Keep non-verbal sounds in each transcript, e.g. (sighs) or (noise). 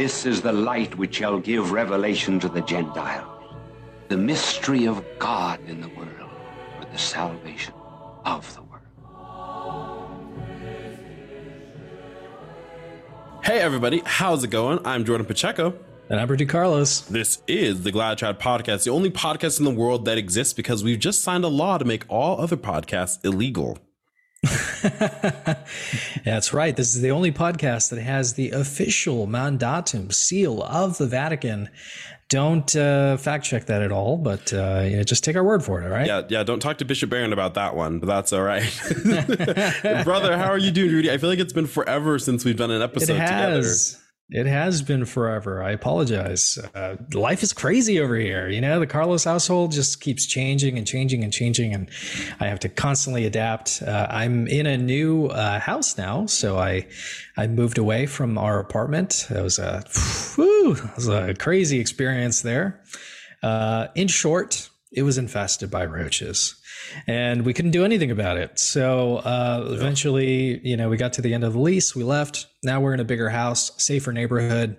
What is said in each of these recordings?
This is the light which shall give revelation to the Gentiles, the mystery of God in the world, for the salvation of the world. Hey everybody, how's it going? I'm Jordan Pacheco. And I'm Bertie Carlos. This is the Glad Chat Podcast, the only podcast in the world that exists because we've just signed a law to make all other podcasts illegal. (laughs) That's right. This is the only podcast that has the official mandatum seal of the Vatican. Don't uh, fact check that at all, but uh, you know, just take our word for it. All right. Yeah, yeah. Don't talk to Bishop Barron about that one, but that's all right. (laughs) (laughs) Brother, how are you doing, Rudy? I feel like it's been forever since we've done an episode it has. together. It has been forever. I apologize. Uh, life is crazy over here. You know, the Carlos household just keeps changing and changing and changing, and I have to constantly adapt. Uh, I'm in a new uh, house now, so I I moved away from our apartment. It was a whew, it was a crazy experience there. Uh, in short, it was infested by roaches and we couldn't do anything about it. So uh, eventually, you know, we got to the end of the lease, we left. Now we're in a bigger house, safer neighborhood.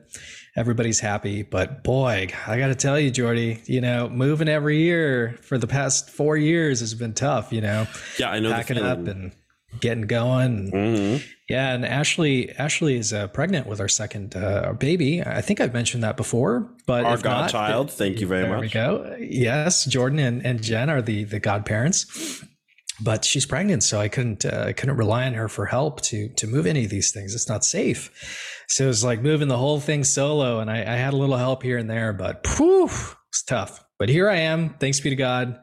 Everybody's happy, but boy, I got to tell you, Jordy, you know, moving every year for the past four years has been tough. You know, yeah, I know packing up and getting going. Mm-hmm. Yeah, and Ashley Ashley is uh, pregnant with our second uh, baby. I think I've mentioned that before, but our godchild. Not, thank you very there much. There we go. Yes, Jordan and, and Jen are the the godparents. But she's pregnant, so I couldn't uh, I couldn't rely on her for help to to move any of these things. It's not safe. So it was like moving the whole thing solo, and I, I had a little help here and there, but poof, it's tough. But here I am. Thanks be to God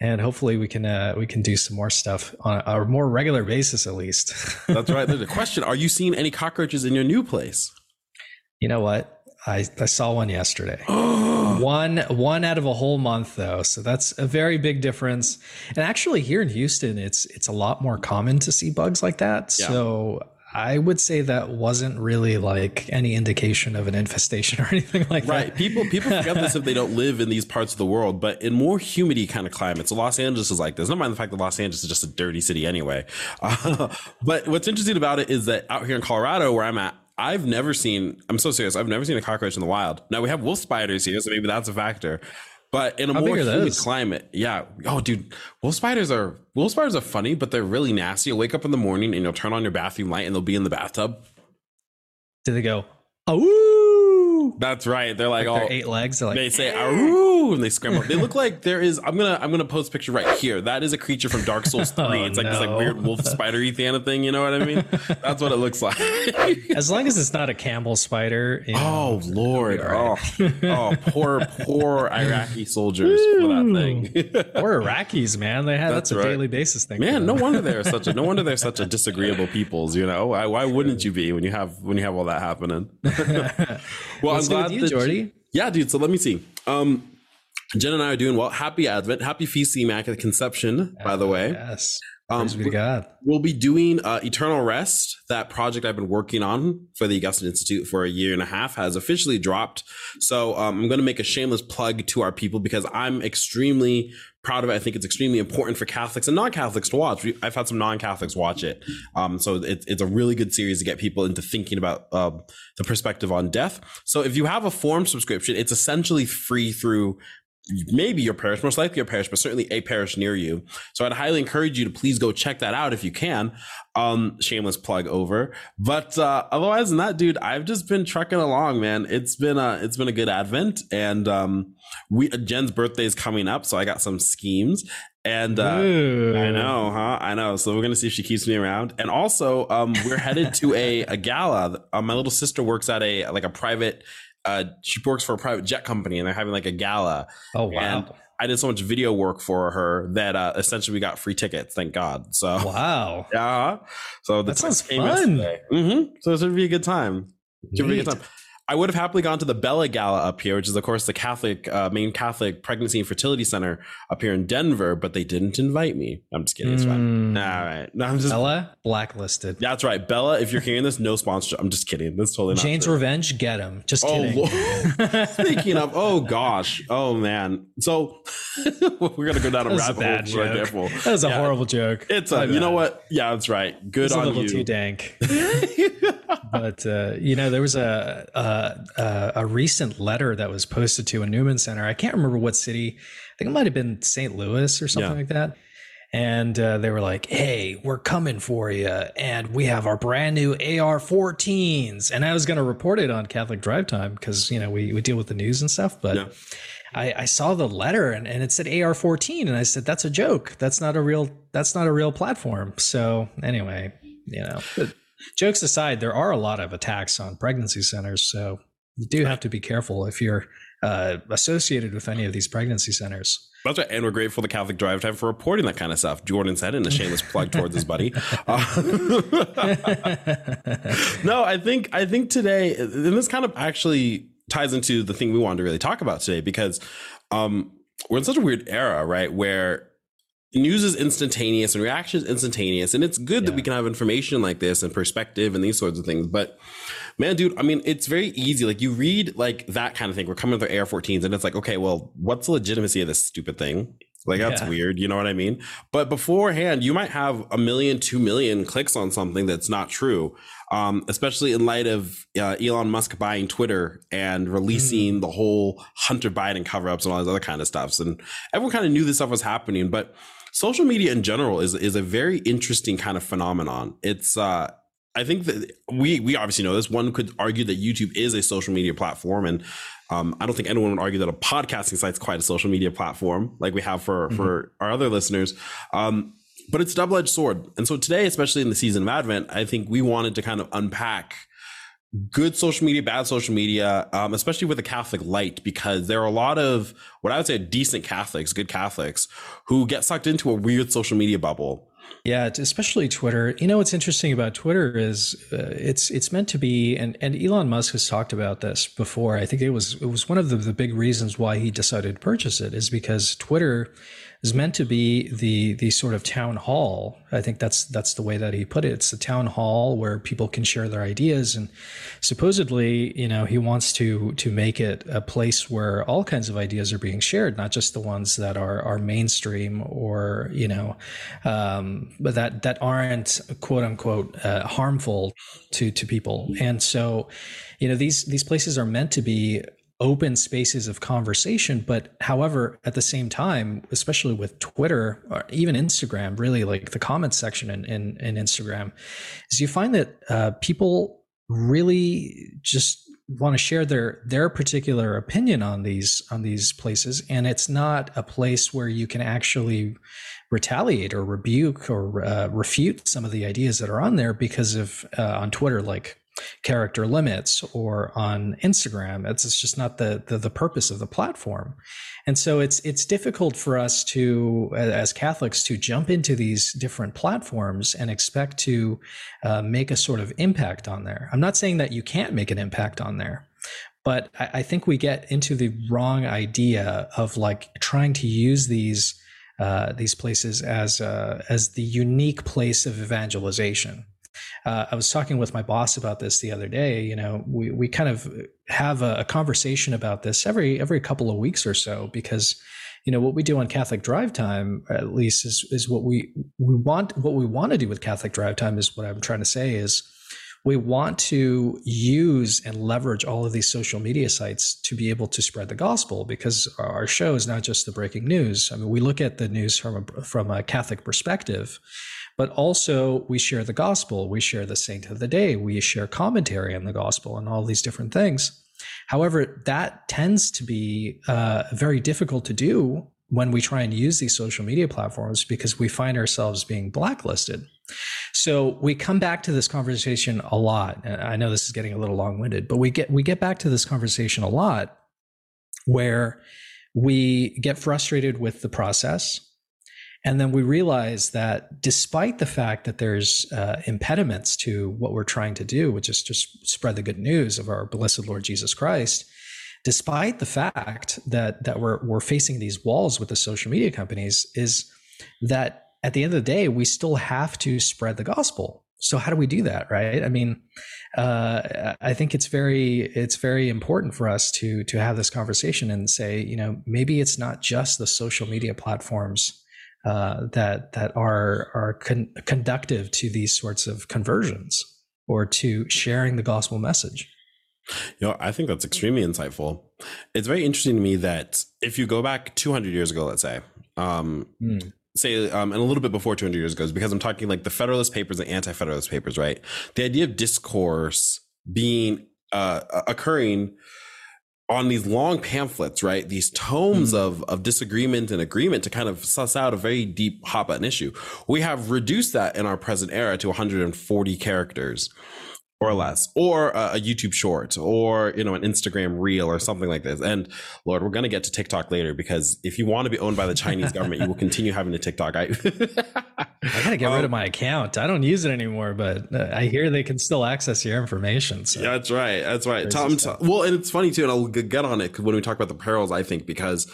and hopefully we can uh, we can do some more stuff on a more regular basis at least. (laughs) That's right. There's a question: Are you seeing any cockroaches in your new place? You know what? I, I saw one yesterday. (gasps) one one out of a whole month though, so that's a very big difference. And actually, here in Houston, it's it's a lot more common to see bugs like that. Yeah. So I would say that wasn't really like any indication of an infestation (laughs) or anything like right. that. Right. People people (laughs) forget this if they don't live in these parts of the world, but in more humidity kind of climates, Los Angeles is like this. Not mind the fact that Los Angeles is just a dirty city anyway. (laughs) Uh, but what's interesting about it is that out here in Colorado, where I'm at, I've never seen. I'm so serious. I've never seen a cockroach in the wild. Now we have wolf spiders here, so maybe that's a factor. But in a How more humid climate, yeah. Oh, dude, wolf spiders are wolf spiders are funny, but they're really nasty. You'll wake up in the morning and you'll turn on your bathroom light and they'll be in the bathtub. Do they go? Oh, that's right. They're like, like all eight legs. Like, they say "aroo" and they scramble. they look like there is. I'm gonna I'm gonna post a picture right here. That is a creature from Dark Souls Three. oh, it's like no. this like weird wolf spidery kind of thing. You know what I mean? That's what it looks like. as long as it's not a camel spider. You know, oh Lord! Right. Oh, oh, poor poor Iraqi soldiers for that thing. poor Iraqis, man. They had that's, that's a daily basis thing. Man, no wonder they're such a no wonder they're such a disagreeable peoples. You know why? Why wouldn't you be when you have when you have all that happening? well, I'm glad you, Jordy. Yeah, dude. So let me see. Um, Jen and I are doing well. Happy Advent. Happy Feast Immaculate Conception, by the way. Yes. Um, be God. We'll be doing uh, Eternal Rest. That project I've been working on for the Augustine Institute for a year and a half has officially dropped. So um, I'm going to make a shameless plug to our people because I'm extremely proud of it. I think it's extremely important for Catholics and non-Catholics to watch. I've had some non-Catholics watch it. Um, so it, it's a really good series to get people into thinking about uh, the perspective on death. So if you have a Formed subscription, it's essentially free through maybe your parish, most likely your parish, but certainly a parish near you. So I'd highly encourage you to please go check that out if you can. Um, shameless plug over. But uh, otherwise than that, dude, I've just been trucking along, man. It's been a it's been a good advent, and um, we Jen's birthday is coming up, so I got some schemes. And uh, I know, huh? I know. So we're gonna see if she keeps me around. And also, um, we're headed to a, a gala. Uh, my little sister works at a like a private uh, she works for a private jet company and they're having like a gala. Oh wow. And I did so much video work for her that uh, essentially we got free tickets. Thank God. So wow. (laughs) Yeah. So that sounds fun. Mm-hmm. So it should be a good time. Should be a good time. I would have happily gone to the Bella Gala up here, which is of course the Catholic uh, main Catholic pregnancy and fertility center up here in Denver, but they didn't invite me. I'm just kidding. It's fine. Mm. All right. No, I'm just Bella blacklisted. That's right. Bella, if you're hearing this, no sponsorship. I'm just kidding. That's totally not Jane's true. Revenge, get him. Just kidding. Oh, (laughs) Speaking of, oh gosh, oh man. So (laughs) we're gonna go down a rabbit hole. Joke. That was a yeah. horrible joke. It's a, you know what? Yeah, that's right. Good on a little you. Too dank. (laughs) but uh, you know, there was a, a a recent letter that was posted to a Newman Center. I can't remember what city. I think it might have been St. Louis or something yeah. like that. And uh, they were like, "Hey, we're coming for you, and we have our brand new AR-14s." And I was going to report it on Catholic Drive Time because you know we, we deal with the news and stuff, but. Yeah. I, I, saw the letter and, and it said AR-14, and I said that's a joke. That's not a real. That's not a real platform. So anyway, you know, jokes aside, there are a lot of attacks on pregnancy centers, so you do have to be careful if you're uh, associated with any of these pregnancy centers. That's right. And we're grateful to Catholic Drive Time for reporting that kind of stuff. Jordan said in a shameless plug towards his buddy. Uh, (laughs) no, I think I think today, and this kind of actually ties into the thing we wanted to really talk about today because um, we're in such a weird era, right? Where news is instantaneous and reaction is instantaneous and it's good yeah. that we can have information like this and perspective and these sorts of things but man dude i mean it's very easy like you read like that kind of thing we're coming with our ar-14s and it's like okay well what's the legitimacy of this stupid thing like that's yeah. weird you know what i mean but beforehand you might have a million two million clicks on something that's not true um, especially in light of uh, elon musk buying twitter and releasing mm. the whole hunter biden cover-ups and all this other kind of stuff and everyone kind of knew this stuff was happening but social media in general is is a very interesting kind of phenomenon. It's uh I think that we we obviously know this. One could argue that YouTube is a social media platform, and um, I don't think anyone would argue that a podcasting site is quite a social media platform like we have for mm-hmm. for our other listeners. Um, but it's a double edged sword, and so today, especially in the season of Advent, I think we wanted to kind of unpack good social media, bad social media, um, especially with the Catholic light, because there are a lot of what I would say decent Catholics, good Catholics, who get sucked into a weird social media bubble. Yeah, especially Twitter. You know what's interesting about Twitter is uh, it's it's meant to be, and and Elon Musk has talked about this before. I think it was it was one of the, the big reasons why he decided to purchase it is because Twitter is meant to be the the sort of town hall. I think that's that's the way that he put it. It's the town hall where people can share their ideas, and supposedly, you know, he wants to to make it a place where all kinds of ideas are being shared, not just the ones that are are mainstream or you know, um, but that that aren't quote unquote uh, harmful to to people. And so, you know, these these places are meant to be open spaces of conversation. But however, at the same time, especially with Twitter or even Instagram, really like the comments section in, in, in Instagram, is you find that uh, people really just want to share their their particular opinion on these on these places and it's not a place where you can actually retaliate or rebuke or uh, refute some of the ideas that are on there because of uh, on Twitter like character limits or on Instagram. It's, it's just not the, the, the purpose of the platform. And so it's it's difficult for us to as Catholics to jump into these different platforms and expect to uh, make a sort of impact on there. I'm not saying that you can't make an impact on there. But I, I think we get into the wrong idea of like trying to use these uh, these places as uh, as the unique place of evangelization uh, I was talking with my boss about this the other day. You know, we we kind of have a, a conversation about this every every couple of weeks or so because you know what we do on Catholic Drive Time, at least, is is what we we want. What we want to do with Catholic Drive Time is what I'm trying to say is we want to use and leverage all of these social media sites to be able to spread the gospel because our show is not just the breaking news. I mean, we look at the news from a, from a Catholic perspective, but also we share the gospel, we share the saint of the day, we share commentary on the gospel and all these different things. However, that tends to be uh, very difficult to do when we try and use these social media platforms because we find ourselves being blacklisted. So we come back to this conversation a lot. I know this is getting a little long-winded, but we get we get back to this conversation a lot where we get frustrated with the process and then we realize that despite the fact that there's uh, impediments to what we're trying to do, which is just spread the good news of our blessed Lord Jesus Christ, despite the fact that that we're we're facing these walls with the social media companies, is that at the end of the day, we still have to spread the gospel. So how do we do that, right? I mean, uh, I think it's very it's very important for us to to have this conversation and say, you know, maybe it's not just the social media platforms uh, that that are are con- conductive to these sorts of conversions. or to sharing the gospel message. You know, I think that's extremely insightful. It's very interesting to me that if you go back 200 years ago, let's say, um, mm. say, um, and a little bit before 200 years ago, because I'm talking like the Federalist Papers and Anti-Federalist Papers, right? The idea of discourse being uh, occurring on these long pamphlets, right? These tomes mm. of, of disagreement and agreement to kind of suss out a very deep hot button issue. We have reduced that in our present era to 140 characters or less, or a, a, YouTube short, or you know an Instagram reel, or something like this. And Lord, we're going to get to TikTok later because if you want to be owned by the Chinese government, you will continue having a TikTok. I, (laughs) I gotta get um, rid of um, my account. I don't use it anymore, but uh, I hear they can still access your information. So. Yeah, that's right. That's right. Tom, Tom, well, and it's funny too, and I'll get on it when we talk about the perils. I think because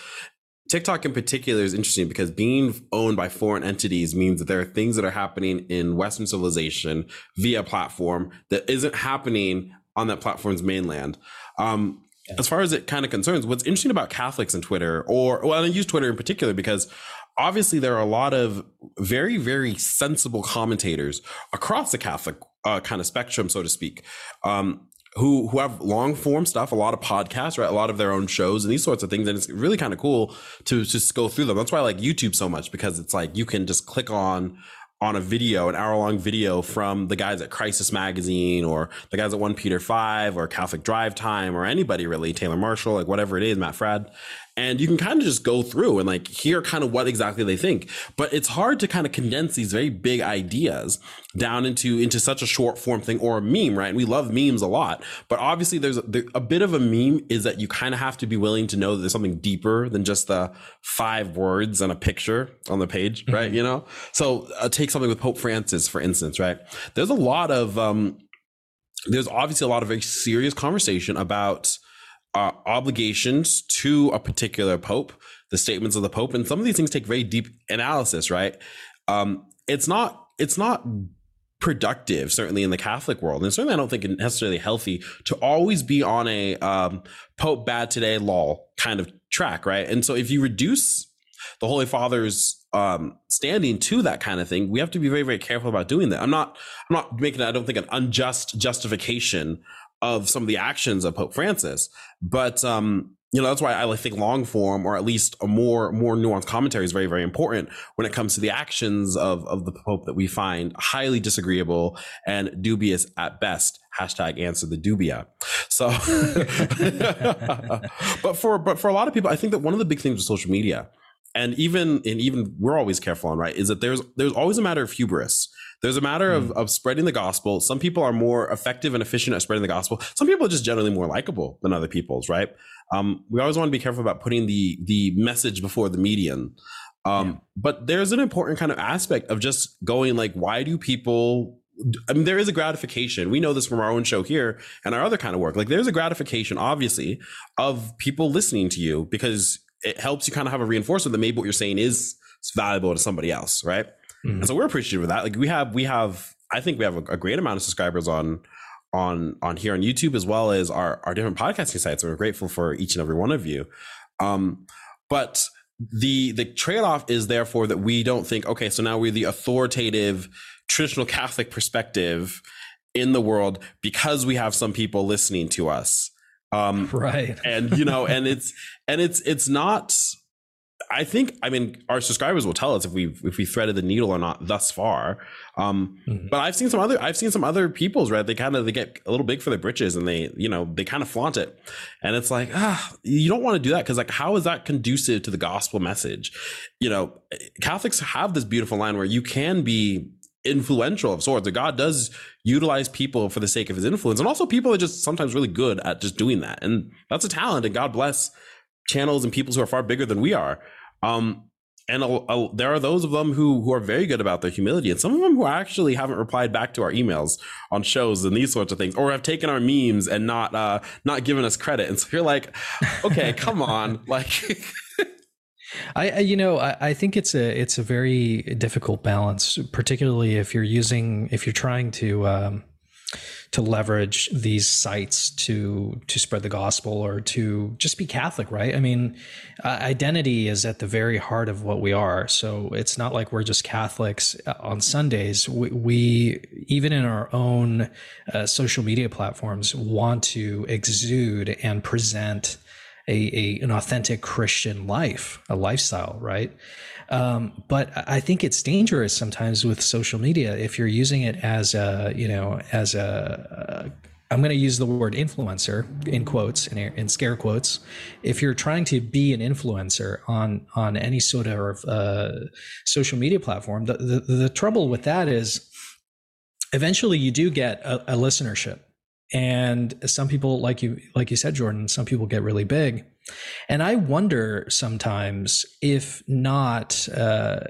TikTok in particular is interesting because being owned by foreign entities means that there are things that are happening in Western civilization via platform that isn't happening on that platform's mainland. Um. As far as it kind of concerns, what's interesting about Catholics and Twitter, or well, I use Twitter in particular because obviously there are a lot of very, very sensible commentators across the Catholic uh, kind of spectrum, so to speak. Um, who who have long form stuff, a lot of podcasts, right? A lot of their own shows and these sorts of things. And it's really kind of cool to just go through them. That's why I like YouTube so much because it's like you can just click on on a video, an hour long video from the guys at Crisis Magazine or the guys at 1 Peter 5 or Catholic Drive Time or anybody really, Taylor Marshall, like whatever it is, Matt Fradd and you can kind of just go through and like hear kind of what exactly they think. But it's hard to kind of condense these very big ideas down into into such a short form thing or a meme right? And we love memes a lot. But obviously there's a, there, a bit of a meme is that you kind of have to be willing to know that there's something deeper than just the five words and a picture on the page right? Mm-hmm. you know? So uh, take something with pope francis for instance right? There's a lot of um there's obviously a lot of very serious conversation about uh, obligations to a particular pope, the statements of the pope, and some of these things take very deep analysis. Right? Um, it's not. It's not productive, certainly in the Catholic world, and certainly I don't think it's necessarily healthy to always be on a um, Pope bad today law kind of track, right? And so if you reduce the Holy Father's um, standing to that kind of thing, we have to be very, very careful about doing that. I'm not, I'm not making, I don't think, an unjust justification of some of the actions of Pope Francis. But um, you know, that's why I think long form or at least a more more nuanced commentary is very, very important when it comes to the actions of, of the Pope that we find highly disagreeable and dubious at best. Hashtag answer the dubia. So (laughs) (laughs) but for but for a lot of people, I think that one of the big things with social media and even and even we're always careful on right is that there's there's always a matter of hubris there's a matter mm. of, of spreading the gospel some people are more effective and efficient at spreading the gospel some people are just generally more likable than other people's right um, we always want to be careful about putting the the message before the median um, yeah. but there's an important kind of aspect of just going like why do people I mean, there is a gratification. We know this from our own show here and our other kind of work. Like, there's a gratification, obviously, of people listening to you because it helps you kind of have a reinforcement that maybe what you're saying is valuable to somebody else, right? Mm-hmm. And so we're appreciative of that. Like we have, we have, I think we have a, a, great amount of subscribers on, on, on here on YouTube as well as our, our different podcasting sites. We're grateful for each and every one of you. Um, but the, the trade off is therefore that we don't think, okay, so now we're the authoritative traditional Catholic perspective in the world because we have some people listening to us um, (laughs) right. and you know, and it's and it's it's not. I think I mean our subscribers will tell us if we if we threaded the needle or not thus far. Um, mm-hmm. But I've seen some other I've seen some other people's right. They kind of they get a little big for their britches and they you know they kind of flaunt it, and it's like ah you don't want to do that because like how is that conducive to the gospel message? You know, Catholics have this beautiful line where you can be influential of sorts. That God does utilize people for the sake of his influence. And also people are just sometimes really good at just doing that. And that's a talent. And God bless channels and people who are far bigger than we are. Um, and a, a, there are those of them who who are very good about their humility, and some of them who actually haven't replied back to our emails on shows and these sorts of things, or have taken our memes and not uh, not given us credit. And so you're like, okay, come on, (laughs) like I, you know, I, I, think it's a it's a very difficult balance, particularly if you're using if you're trying to um, to leverage these sites to to spread the gospel or to just be Catholic, right? I mean, uh, identity is at the very heart of what we are. So it's not like we're just Catholics uh, on Sundays. We, we even in our own uh, social media platforms want to exude and present a, a an authentic Christian life, a lifestyle, right? Um, but I think it's dangerous sometimes with social media if you're using it as a, you know, as a, a I'm going to use the word influencer in quotes in, in scare quotes. If you're trying to be an influencer on on any sort of uh, social media platform, the, the, the trouble with that is eventually you do get a, a listenership, and some people like you like you said, Jordan. Some people get really big, and I wonder sometimes if not, uh,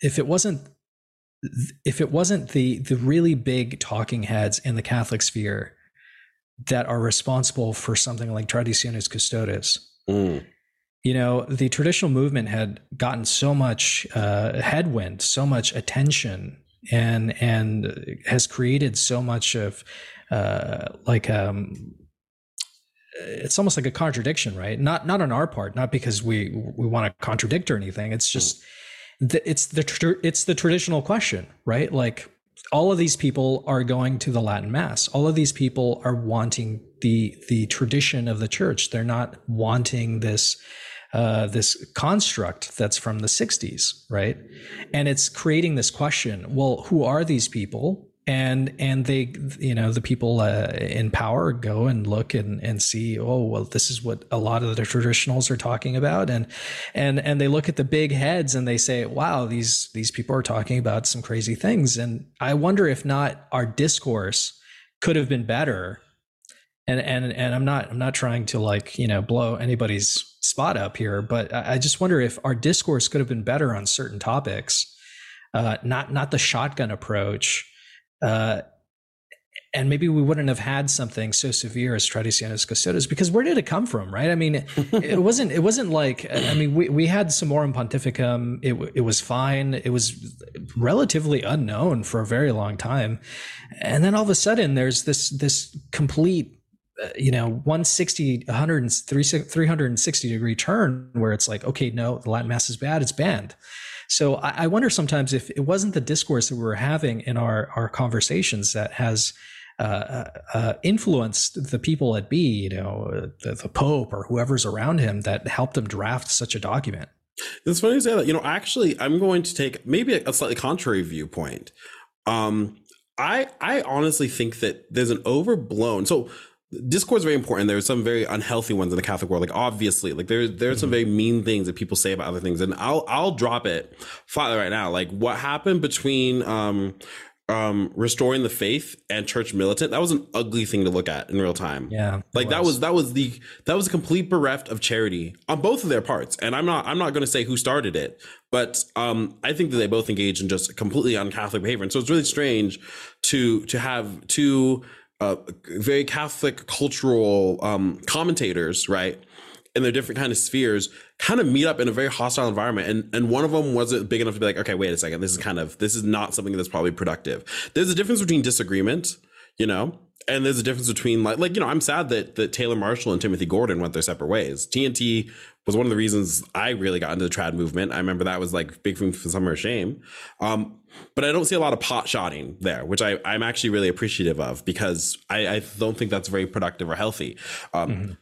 if it wasn't, if it wasn't the the really big talking heads in the Catholic sphere that are responsible for something like Traditionis Custodes. Mm. You know, the traditional movement had gotten so much uh, headwind, so much attention, and and has created so much of uh, like um, it's almost like a contradiction, right? Not not on our part, not because we we want to contradict or anything. It's just the, it's the it's the traditional question, right? Like all of these people are going to the Latin Mass. All of these people are wanting the the tradition of the church. They're not wanting this uh, this construct that's from the 60s, right? And it's creating this question well, who are these people? And and they you know the people uh, in power go and look and and see oh well this is what a lot of the traditionals are talking about. And and and they look at the big heads and they say wow these these people are talking about some crazy things. And i wonder if not our discourse could have been better. And and and i'm not i'm not trying to like you know blow anybody's spot up here but i just wonder if our discourse could have been better on certain topics. Uh, not not the shotgun approach uh, and maybe we wouldn't have had something so severe as Traditionis Custodes because where did it come from, right? I mean, (laughs) it wasn't it wasn't like I mean we we had Summorum Pontificum. It it was fine. It was relatively unknown for a very long time, and then all of a sudden there's this this complete uh, you know 160 100 360 degree turn where it's like okay no the latin mass is bad it's banned so I, I wonder sometimes if it wasn't the discourse that we were having in our our conversations that has uh, uh, uh, influenced the people at B, you know, the, the, Pope or whoever's around him that helped him draft such a document. It's funny to say that. You know, actually, I'm going to take maybe a, a slightly contrary viewpoint. Um, I I honestly think that there's an overblown. So Discord is very important. there are some very unhealthy ones in the Catholic world. Like obviously, like there's there's mm-hmm. some very mean things that people say about other things, and I'll I'll drop it right now. Like what happened between um um restoring the faith and church militant that was an ugly thing to look at in real time yeah like was. that was that was the that was a complete bereft of charity on both of their parts and i'm not i'm not going to say who started it but um i think that they both engaged in just completely un-catholic behavior and so it's really strange to to have two uh, very Catholic cultural um, commentators, right? In their different kind of spheres, kind of meet up in a very hostile environment, and and one of them wasn't big enough to be like, okay, wait a second, this is kind of this is not something that's probably productive. There's a difference between disagreement, you know, and there's a difference between like like you know, I'm sad that that Taylor Marshall and Timothy Gordon went their separate ways. TNT was one of the reasons I really got into the trad movement. I remember that was like big thing for summer shame. Um, but I don't see a lot of pot shotting there, which I, I'm actually really appreciative of because I, I don't think that's very productive or healthy. Um,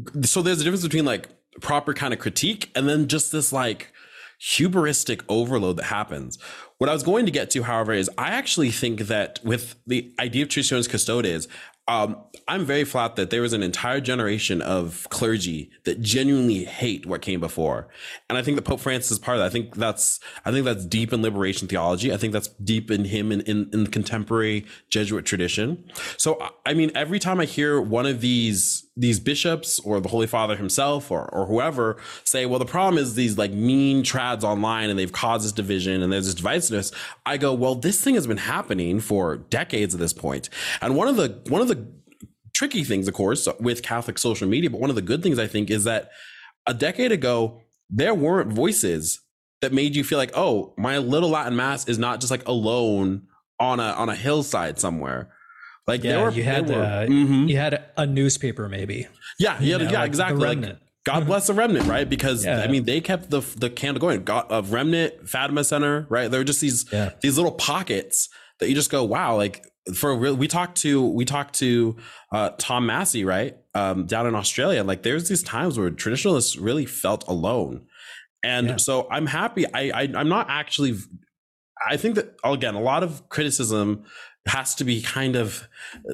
mm-hmm. So there's a difference between like proper kind of critique and then just this like hubristic overload that happens. What I was going to get to, however, is I actually think that with the idea of Traditionis Custodes, um, I'm very flat that there was an entire generation of clergy that genuinely hate what came before, and I think that Pope Francis is part of that. I think that's I think that's deep in liberation theology. I think that's deep in him in in, in contemporary Jesuit tradition. So I mean, every time I hear one of these these bishops or the Holy Father himself or or whoever say, well, the problem is these like mean trads online and they've caused this division and there's this divisiveness. I go, well, this thing has been happening for decades at this point. and one of the one of the tricky things, of course, with Catholic social media. But one of the good things I think is that a decade ago, there weren't voices that made you feel like, oh, my little Latin mass is not just like alone on a on a hillside somewhere. Like yeah, there were, you had there were- uh, Mhm. you had a newspaper maybe. yeah, yeah, know, yeah, like the exactly. Like. God bless the remnant, right? Because Yeah. I mean, they kept the the candle going. God, of remnant, Fatima Center, right? There were just these Yeah. these little pockets that you just go, wow, like for real. We talked to we talked to uh, Tom Massey, right, um, down in Australia. Like there's these times where traditionalists really felt alone, and Yeah. so I'm happy. I, I I'm not actually. I think that again, a lot of criticism has to be kind of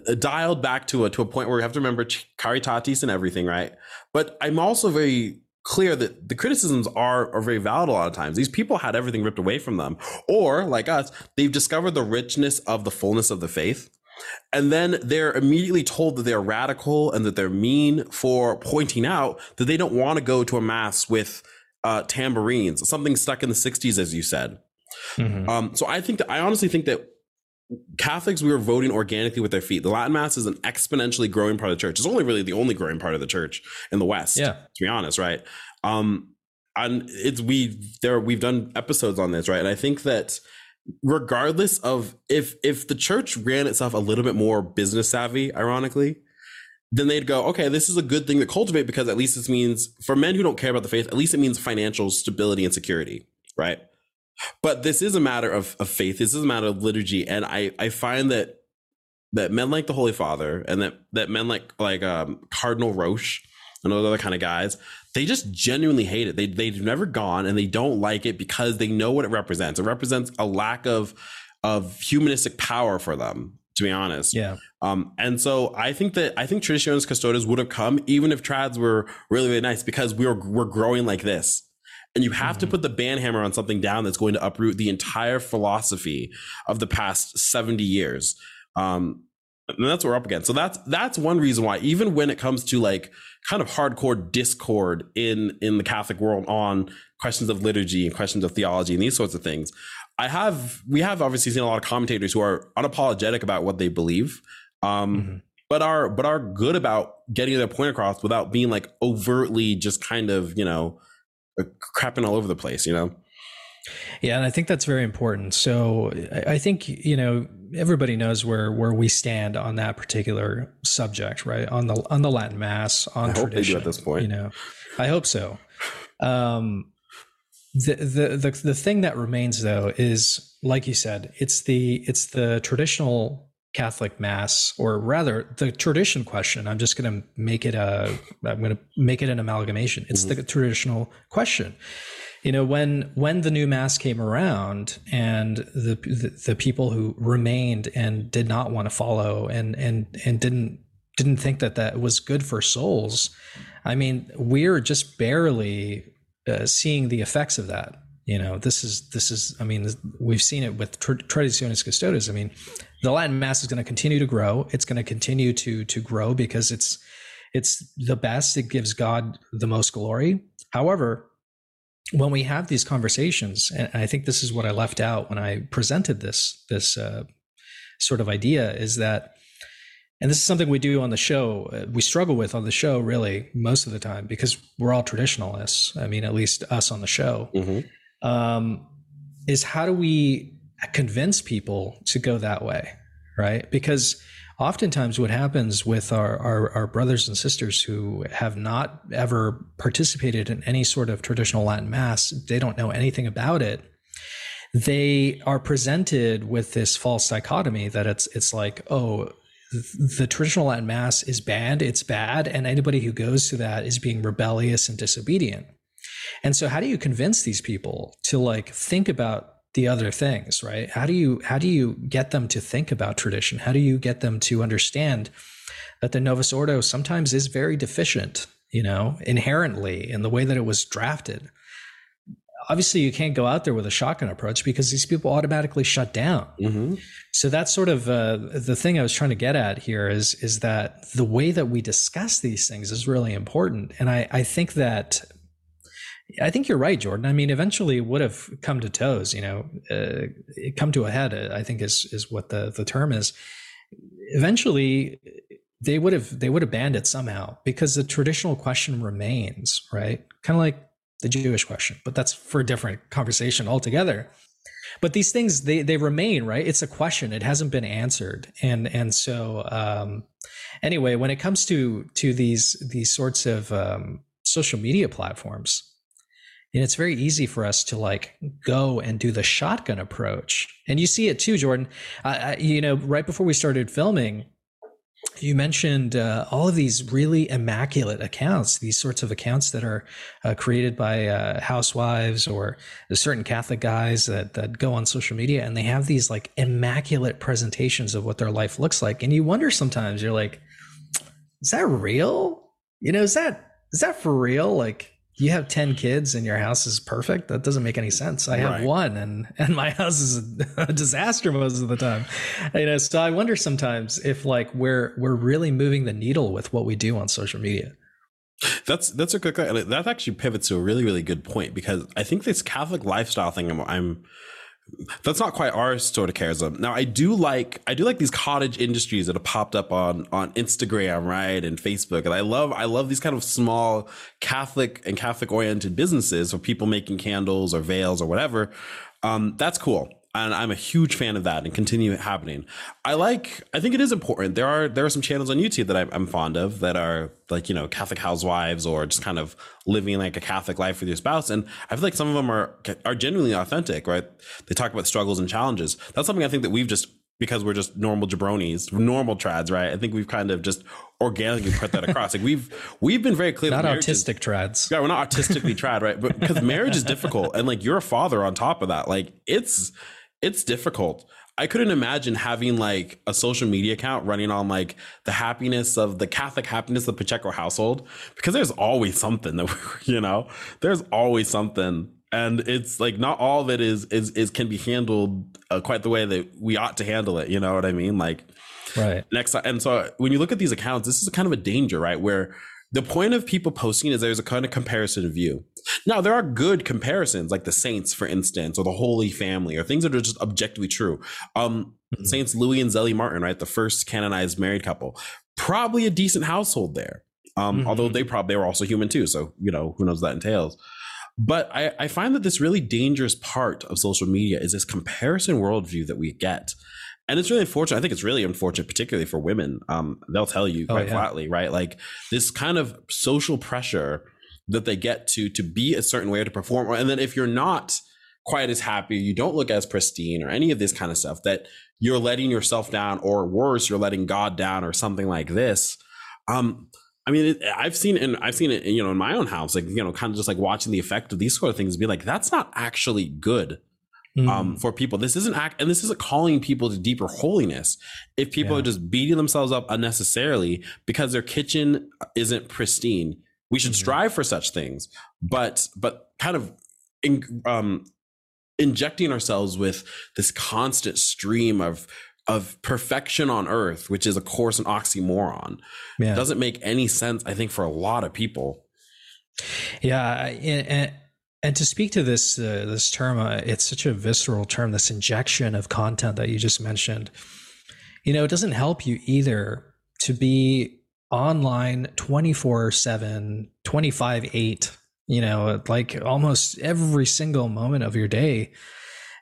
uh, dialed back to a to a point where we have to remember caritatis and everything, right? But I'm also very clear that the criticisms are are very valid a lot of times. These people had everything ripped away from them, or like us, they've discovered the richness of the fullness of the faith. And then they're immediately told that they're radical and that they're mean for pointing out that they don't want to go to a mass with uh, tambourines, something stuck in the 60s, as you said. Mhm. Um, so I think that I honestly think that Catholics we were voting organically with their feet. The Latin Mass is an exponentially growing part of the church. It's only really the only growing part of the church in the West. Yeah. to be honest, right? Um, and it's we there we've done episodes on this, right? And I think that regardless of if if the church ran itself a little bit more business savvy, ironically, then they'd go, okay, this is a good thing to cultivate because at least this means for men who don't care about the faith, at least it means financial stability and security, right? But this is a matter of, of faith. This is a matter of liturgy, and I I find that that men like the Holy Father and that that men like like um, Cardinal Roche and those other kind of guys, they just genuinely hate it. They they've never gone and they don't like it because they know what it represents. It represents a lack of of humanistic power for them. To be honest, Yeah. um, and so I think that I think Traditionis Custodes would have come even if trads were really, really nice because we were we're growing like this. And you have to put the ban hammer on something down that's going to uproot the entire philosophy of the past 70 years. Um, and that's what we're up against. So that's that's one reason why, even when it comes to like kind of hardcore discord in in the Catholic world on questions of liturgy and questions of theology and these sorts of things, I have we have obviously seen a lot of commentators who are unapologetic about what they believe, um, Mhm. but are but are good about getting their point across without being like overtly just kind of you know crapping all over the place. You know, Yeah, and I think that's very important. So I think you know everybody knows where where we stand on that particular subject, right? On the on the Latin Mass, on I hope they do tradition. at this point. you know, I hope so. Um, the, the the the thing that remains though is, like you said, it's the it's the traditional Catholic Mass, or rather, the tradition question. I'm just going to make it a I'm going to make it an amalgamation. It's the traditional question you know when when the new mass came around and the, the the people who remained and did not want to follow and and and didn't didn't think that that was good for souls i mean we're just barely uh, seeing the effects of that you know this is this is i mean we've seen it with Tra- traditionis custodes i mean the latin mass is going to continue to grow it's going to continue to to grow because it's it's the best it gives god the most glory however when we have these conversations, and I think this is what I left out when I presented this this uh, sort of idea, is that, and this is something we do on the show. uh, We struggle with on the show really most of the time because we're all traditionalists. I mean, at least us on the show. Um, is how do we convince people to go that way, right? Because oftentimes what happens with our, our, our brothers and sisters who have not ever participated in any sort of traditional Latin mass, they don't know anything about it. They are presented with this false dichotomy that it's it's like, oh, the traditional Latin mass is bad, it's bad, and anybody who goes to that is being rebellious and disobedient. And so how do you convince these people to like think about the other things, right? How do you how do you get them to think about tradition? How do you get them to understand that the Novus Ordo sometimes is very deficient, you know, inherently in the way that it was drafted? Obviously, you can't go out there with a shotgun approach because these people automatically shut down. Mm-hmm. So that's sort of uh, the thing I was trying to get at here is is that the way that we discuss these things is really important, and I I think that I think you're right, Jordan. I mean, eventually it would have come to toes, you know, uh, come to a head. uh, I think is is what the the term is. Eventually, they would have they would have banned it somehow because the traditional question remains, right? Kind of like the Jewish question, but that's for a different conversation altogether. but these things they they remain right it's a question it hasn't been answered and and so um anyway when it comes to to these these sorts of um social media platforms and it's very easy for us to like go and do the shotgun approach and you see it too jordan you know right before we started filming you mentioned uh, all of these really immaculate accounts, these sorts of accounts that are uh, created by uh, housewives or certain Catholic guys that, that go on social media and they have these like immaculate presentations of what their life looks like. And you wonder sometimes, you're like, is that real? You know, is that is that for real? Like, you have 10 kids and your house is perfect? That doesn't make any sense. I have right. one and and my (laughs) house is a disaster most of the time. You know so i wonder sometimes if like we're we're really moving the needle with what we do on social media. That's that's a good that actually pivots to a really really good point because i think this catholic lifestyle thing i'm, I'm that's not quite our sort of charism. Now, I do like I do like these cottage industries that have popped up on on Instagram, right, and Facebook, and I love I love these kind of small Catholic and Catholic oriented businesses for people making candles or veils or whatever. Um, that's cool and I'm a huge fan of that and continue it happening. I like, I think it is important. There are, there are some channels on YouTube that I'm, fond of that are like, you know, Catholic housewives or just kind of living like a Catholic life with your spouse. And I feel like some of them are, are genuinely authentic, right? They talk about struggles and challenges. That's something I think that we've just, because we're just normal jabronis, normal trads, right? I think we've kind of just organically put that across. Like we've we've been very clear. Not autistic trads. Yeah, we're not artistically trad, right? But because marriage is difficult, and like you're a father on top of that, like it's it's difficult. I couldn't imagine having like a social media account running on like the happiness of the Catholic happiness of the Pacheco household because there's always something that (laughs) you know there's always something. And it's like not all of it is is is can be handled uh, quite the way that we ought to handle it you know what i mean? Like right. next and so when you look at these accounts this is a kind of a danger right? Where the point of people posting is there's a kind of comparison view. Now, there are good comparisons, like the Saints, for instance, or the Holy Family, or things that are just objectively true. Um, mm-hmm. Saints Louis and Zelie Martin, right, the first canonized married couple, probably a decent household there. Um, mm-hmm. Although they probably they were also human too, so you know who knows what that entails. But I, I find that this really dangerous part of social media is this comparison worldview that we get and it's really unfortunate. I think it's really unfortunate, particularly for women. Um, they'll tell you oh, quite oh, yeah. flatly, right? Like this kind of social pressure that they get to to be a certain way to perform, and then if you're not quite as happy, you don't look as pristine, or any of this kind of stuff, that you're letting yourself down, or worse, you're letting God down, or something like this. Um, I mean, it, I've seen and I've seen it, you know, in my own house, like you know, kind of just like watching the effect of these sort of things, be like, that's not actually good mm. um, for people. This isn't act, and this isn't calling people to deeper holiness. If people yeah. are just beating themselves up unnecessarily because their kitchen isn't pristine, we should mm-hmm. strive for such things. But but kind of in, um, injecting ourselves with this constant stream of of perfection on earth, which is of course an oxymoron, yeah. doesn't make any sense. I think for a lot of people. Yeah, and, and to speak to this uh, this term, uh, it's such a visceral term. This injection of content that you just mentioned, you know, it doesn't help you either to be online 24 7 25 8 you know like almost every single moment of your day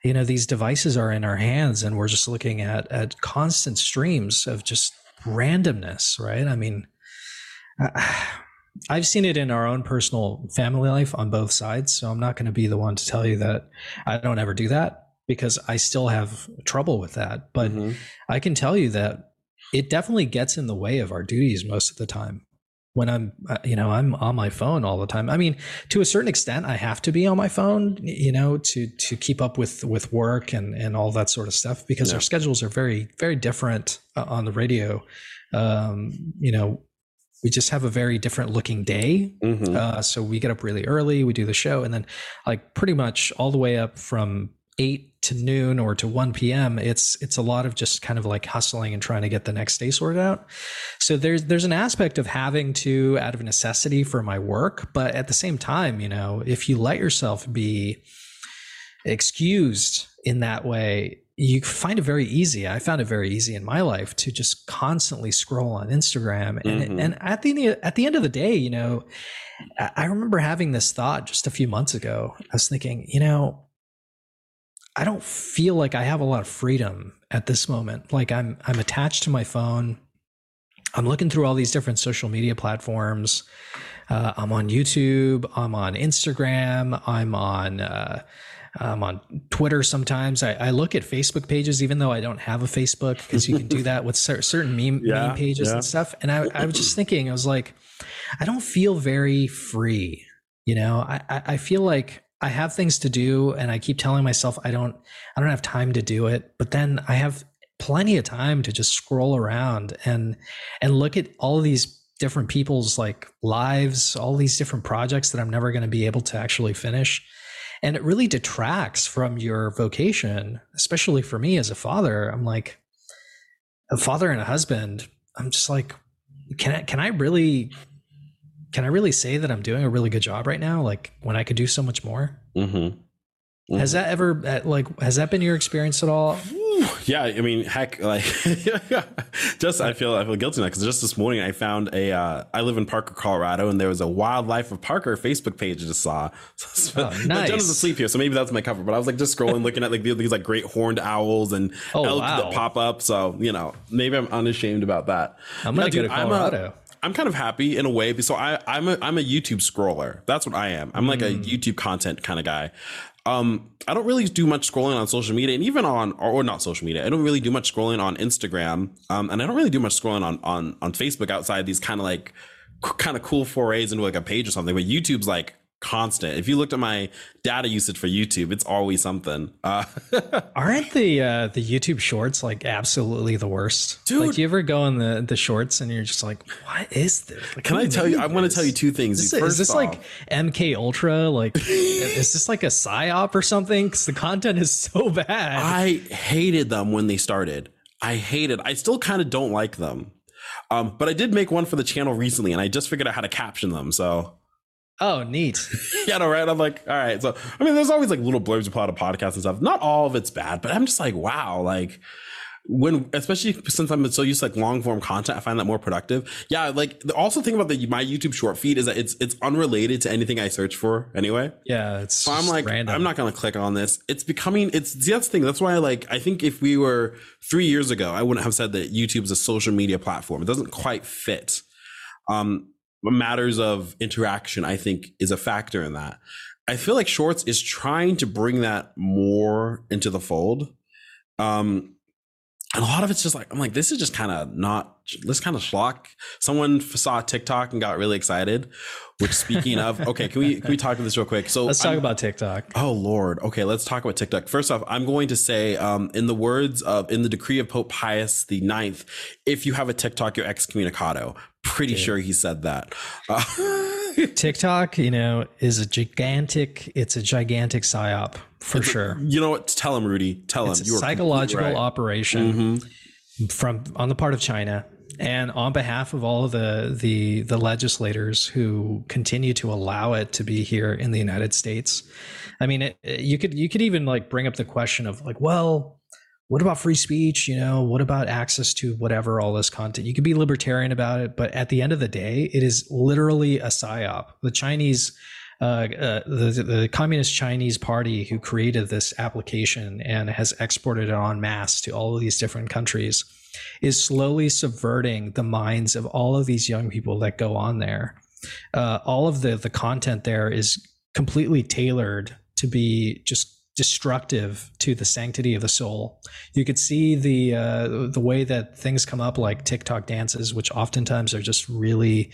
you know these devices are in our hands and we're just looking at at constant streams of just randomness right i mean (sighs) uh, I've seen it in our own personal family life on both sides. So I'm not going to be the one to tell you that I don't ever do that because I still have trouble with that. But mm-hmm. I can tell you that it definitely gets in the way of our duties most of the time. When I'm, uh, you know, I'm on my phone all the time. I mean, to a certain extent, I have to be on my phone, you know, to to keep up with with work and and all that sort of stuff because yeah. our schedules are very very different uh, on the radio. Um, you know, we just have a very different looking day. Mm-hmm. Uh, so we get up really early, we do the show, and then like pretty much all the way up from eight to noon or to 1 p.m. It's it's a lot of just kind of like hustling and trying to get the next day sorted out. So there's there's an aspect of having to out of necessity for my work, but at the same time, you know, if you let yourself be excused in that way, you find it very easy. I found it very easy in my life to just constantly scroll on Instagram, and mm-hmm. and at the at the end of the day, you know, I remember having this thought just a few months ago. I was thinking, you know, I don't feel like I have a lot of freedom at this moment. Like I'm I'm attached to my phone. I'm looking through all these different social media platforms. Uh, I'm on YouTube. I'm on Instagram. I'm on uh, I'm on Twitter sometimes. I, I, look at Facebook pages, even though I don't have a Facebook, because you can do that with certain meme, (laughs) yeah, meme pages yeah. and stuff. And I, I was just thinking, I was like, I don't feel very free. You know, I, I feel like I have things to do, and I keep telling myself I don't I don't have time to do it. But then I have plenty of time to just scroll around and and look at all these different people's like lives, all these different projects that I'm never going to be able to actually finish and it really detracts from your vocation especially for me as a father i'm like a father and a husband i'm just like can i can i really can i really say that i'm doing a really good job right now like when i could do so much more mm-hmm. Mm-hmm. has that ever uh, like has that been your experience at all yeah, I mean, heck, like, (laughs) just I feel I feel guilty now because just this morning I found a. Uh, I live in Parker, Colorado, and there was a Wildlife of Parker Facebook page I just saw. (laughs) So, oh, nice. Jenna's asleep here, so maybe that's my cover. But I was like just scrolling, looking at like these like great horned owls and oh, elk wow. that pop up. So you know, maybe I'm unashamed about that. I'm gonna go to Colorado. I'm a, I'm kind of happy in a way. So I, I'm a I'm a YouTube scroller. That's what I am. I'm like mm. a YouTube content kind of guy. Um, I don't really do much scrolling on social media, and even on or, or not social media. I don't really do much scrolling on Instagram, um, and I don't really do much scrolling on on on Facebook outside these kind of like kind of cool forays into like a page or something. But YouTube's like constant. If you looked at my data usage for YouTube, it's always something. Uh, (laughs) Aren't the uh, the YouTube Shorts like absolutely the worst? Dude, like, you ever go in the the Shorts and you're just like, what is this? Like, can I tell you? I want to tell you two things. Is this, is this off, like MK Ultra? Like, is this like a psyop or something? Because the content is so bad. I hated them when they started. I hated. I still kind of don't like them. Um, but I did make one for the channel recently, and I just figured out how to caption them. So Oh, neat. (laughs) yeah, no, right? I'm like, all right. So, I mean, there's always like little blurbs about a podcast and stuff. Not all of it's bad, but I'm just like, wow, like when, especially since I'm so used to like long form content, I find that more productive. Yeah, like the also thing about the my YouTube short feed is that it's it's unrelated to anything I search for anyway. Yeah, it's so I'm like, random. I'm not gonna click on this. It's becoming it's the other thing. That's why I like I think if we were three years ago, I wouldn't have said that YouTube is a social media platform. It doesn't quite fit. Um, matters of interaction, I think, is a factor in that. I feel like Shorts is trying to bring that more into the fold. Um, and a lot of it's just like I'm like, this is just kind of not this kind of schlock. Someone saw TikTok and got really excited. Which, speaking of, (laughs) okay, can we can we talk about this real quick? So let's talk I'm, about TikTok. Oh Lord, okay, let's talk about TikTok. First off, I'm going to say, um, in the words of in the decree of Pope Pius the Ninth, if you have a TikTok, you're excommunicado. Pretty Dude. sure he said that. Uh, (laughs) TikTok, you know, is a gigantic. It's a gigantic psyop for it's sure. A, you know what? Tell him, Rudy. Tell it's him. You psychological right. operation mm-hmm. from on the part of China and on behalf of all of the the the legislators who continue to allow it to be here in the United States. I mean, it, you could you could even like bring up the question of like, well, what about free speech? You know, what about access to whatever all this content? You could be libertarian about it, but at the end of the day, it is literally a psyop. The Chinese uh, uh, the, the Communist Chinese Party, who created this application and has exported it en masse to all of these different countries, is slowly subverting the minds of all of these young people that go on there. Uh, all of the the content there is completely tailored to be just destructive to the sanctity of the soul. You could see the uh, the way that things come up, like TikTok dances, which oftentimes are just really,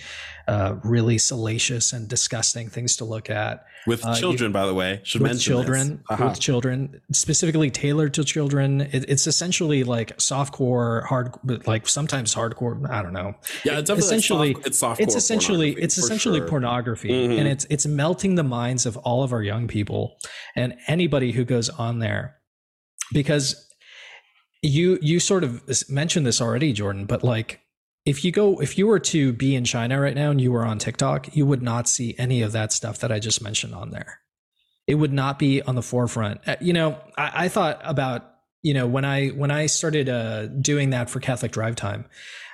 uh, really salacious and disgusting things to look at with uh, children, you, by the way. Should with mention children, uh-huh. with children, specifically tailored to children. It, it's essentially like softcore, hard, like sometimes hardcore. I don't know. Yeah, it's essentially soft, it's softcore. It's essentially it's essentially sure. pornography, mm-hmm. and it's it's melting the minds of all of our young people and anybody who goes on there, because you you sort of mentioned this already, Jordan, but like if you go if you were to be in China right now and you were on TikTok, you would not see any of that stuff that I just mentioned on there. It would not be on the forefront. Uh, you know, I, I thought about you know when I when I started uh, doing that for Catholic Drive Time,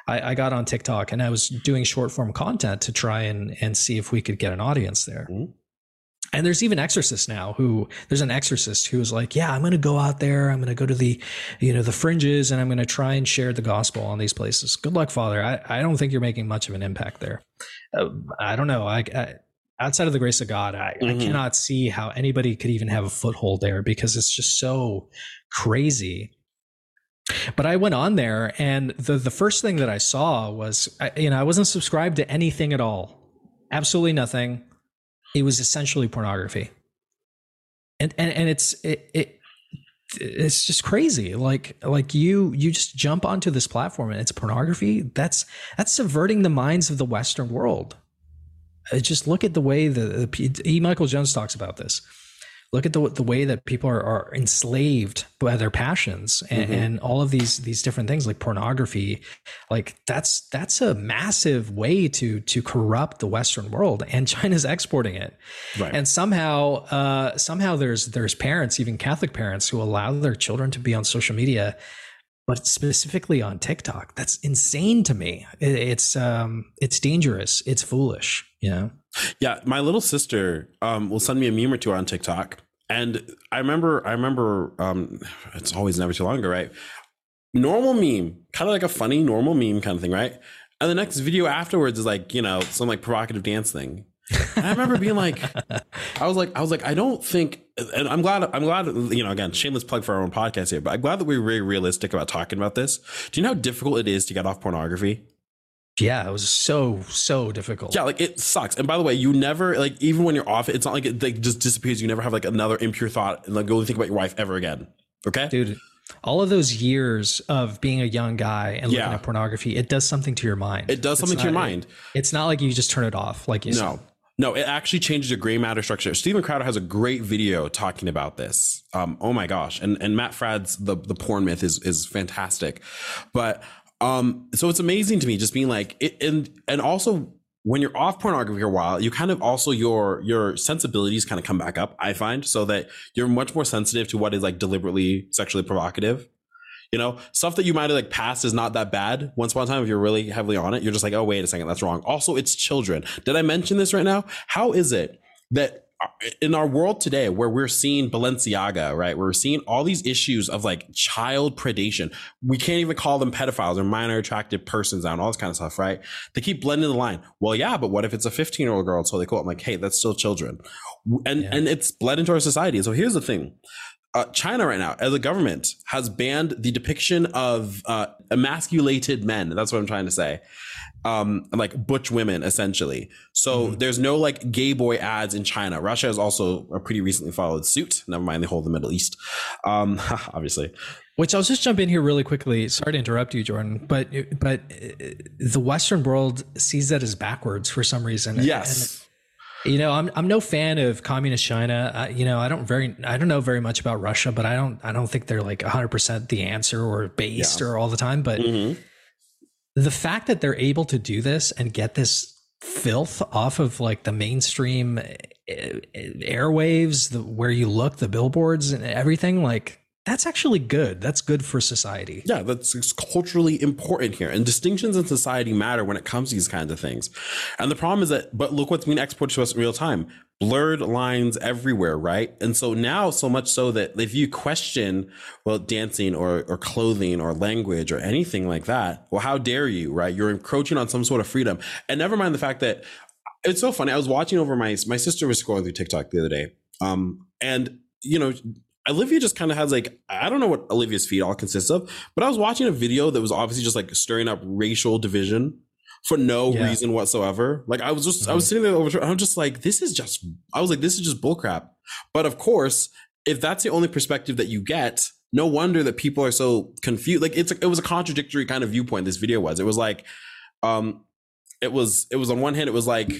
I, I, got on TikTok and I was doing short form content to try and and see if we could get an audience there. Mm-hmm. And there's even exorcists now who there's an exorcist who is like, yeah, I'm going to go out there. I'm going to go to the, you know, the fringes and I'm going to try and share the gospel on these places. Good luck, Father. I, I don't think you're making much of an impact there. Uh, I don't know. I, I, outside of the grace of God, I, mm-hmm. I cannot see how anybody could even have a foothold there because it's just so crazy. But I went on there, and the the first thing that I saw was, you know, I wasn't subscribed to anything at all, absolutely nothing it was essentially pornography. And and, and it's it, it it's just crazy. Like like you you just jump onto this platform and it's pornography. That's that's subverting the minds of the western world. Uh, just look at the way the, the e michael jones talks about this look at the the way that people are, are enslaved by their passions and, mm-hmm. and, all of these these different things like pornography like that's that's a massive way to to corrupt the western world and china's exporting it. Right. and somehow uh, somehow there's there's parents even catholic parents who allow their children to be on social media but specifically on tiktok. That's insane to me. It, it's um it's dangerous. It's foolish you know? Yeah, my little sister um, will send me a meme or two on TikTok, and I remember, I remember, um, it's always never too long ago, right? Normal meme, kind of like a funny normal meme kind of thing, right? And the next video afterwards is like, you know, some like provocative dance thing. And I remember being like, (laughs) I was like, I was like, I don't think, and I'm glad, I'm glad, you know, again, shameless plug for our own podcast here, but I'm glad that we are very realistic about talking about this. Do you know how difficult it is to get off pornography? Yeah, it was so so difficult. Yeah, like it sucks. And by the way, you never like even when you're off, it's not like it like, just disappears. You never have like another impure thought and like go think about your wife ever again. Okay, dude. All of those years of being a young guy and looking at pornography, it does something to your mind. It does something to your mind. It, it's not like you just turn it off, like you no. said. No, it actually changes your gray matter structure. Steven Crowder has a great video talking about this. Um, oh my gosh. And and Matt Fradd's the the porn myth is is fantastic. But um, so it's amazing to me just being like, it, and and also when you're off pornography for a while, you kind of also your your sensibilities kind of come back up. I find so that you're much more sensitive to what is like deliberately sexually provocative. You know, stuff that you might have like passed is not that bad. Once upon a time, if you're really heavily on it, you're just like, oh wait a second, that's wrong. Also, it's children. Did I mention this right now? How is it that in our world today where we're seeing Balenciaga, right? We're seeing all these issues of like child predation. We can't even call them pedophiles or minor attractive persons and all this kind of stuff, right? They keep blending the line. Well, yeah, but what if it's a 15 year old girl? So they call it I'm like, hey, that's still children. And, yeah. and it's bled into our society. So here's the thing. Uh, China right now, as a government, has banned the depiction of uh, emasculated men. That's what I'm trying to say um like butch women essentially so mm-hmm. there's no like gay boy ads in china russia has also pretty recently followed suit never mind the whole of the middle east um (laughs) obviously which i'll just jump in here really quickly sorry to interrupt you jordan but but uh, the western world sees that as backwards for some reason yes and, you know, I'm I'm no fan of communist China. Uh, you know, I don't very I don't know very much about Russia, but I don't I don't think they're like 100 percent the answer or based yeah. or all the time. But mm-hmm the fact that they're able to do this and get this filth off of like the mainstream eh, eh, airwaves, the, where you look, the billboards and everything, like that's actually good. That's good for society. Yeah, that's culturally important here. And distinctions in society matter when it comes to these kinds of things. And the problem is that, but look what's being exported to us in real time blurred lines everywhere, right? And so now, so much so that if you question, well, dancing or, or clothing or language or anything like that, well, how dare you, right? You're encroaching on some sort of freedom. And never mind the fact that it's so funny. I was watching over my, my sister was scrolling through TikTok the other day. Um, and, you know, Olivia just kind of has like I don't know what Olivia's feed all consists of, but I was watching a video that was obviously just like stirring up racial division for no yeah. reason whatsoever. Like I was just, mm-hmm. I was mm-hmm. sitting there over, I'm just like, this is just, I was like, this is just bullcrap. But of course, if that's the only perspective that you get, no wonder that people are so confused. Like it's, it was a contradictory kind of viewpoint. This video was, it was like, um, it was, it was on one hand, it was like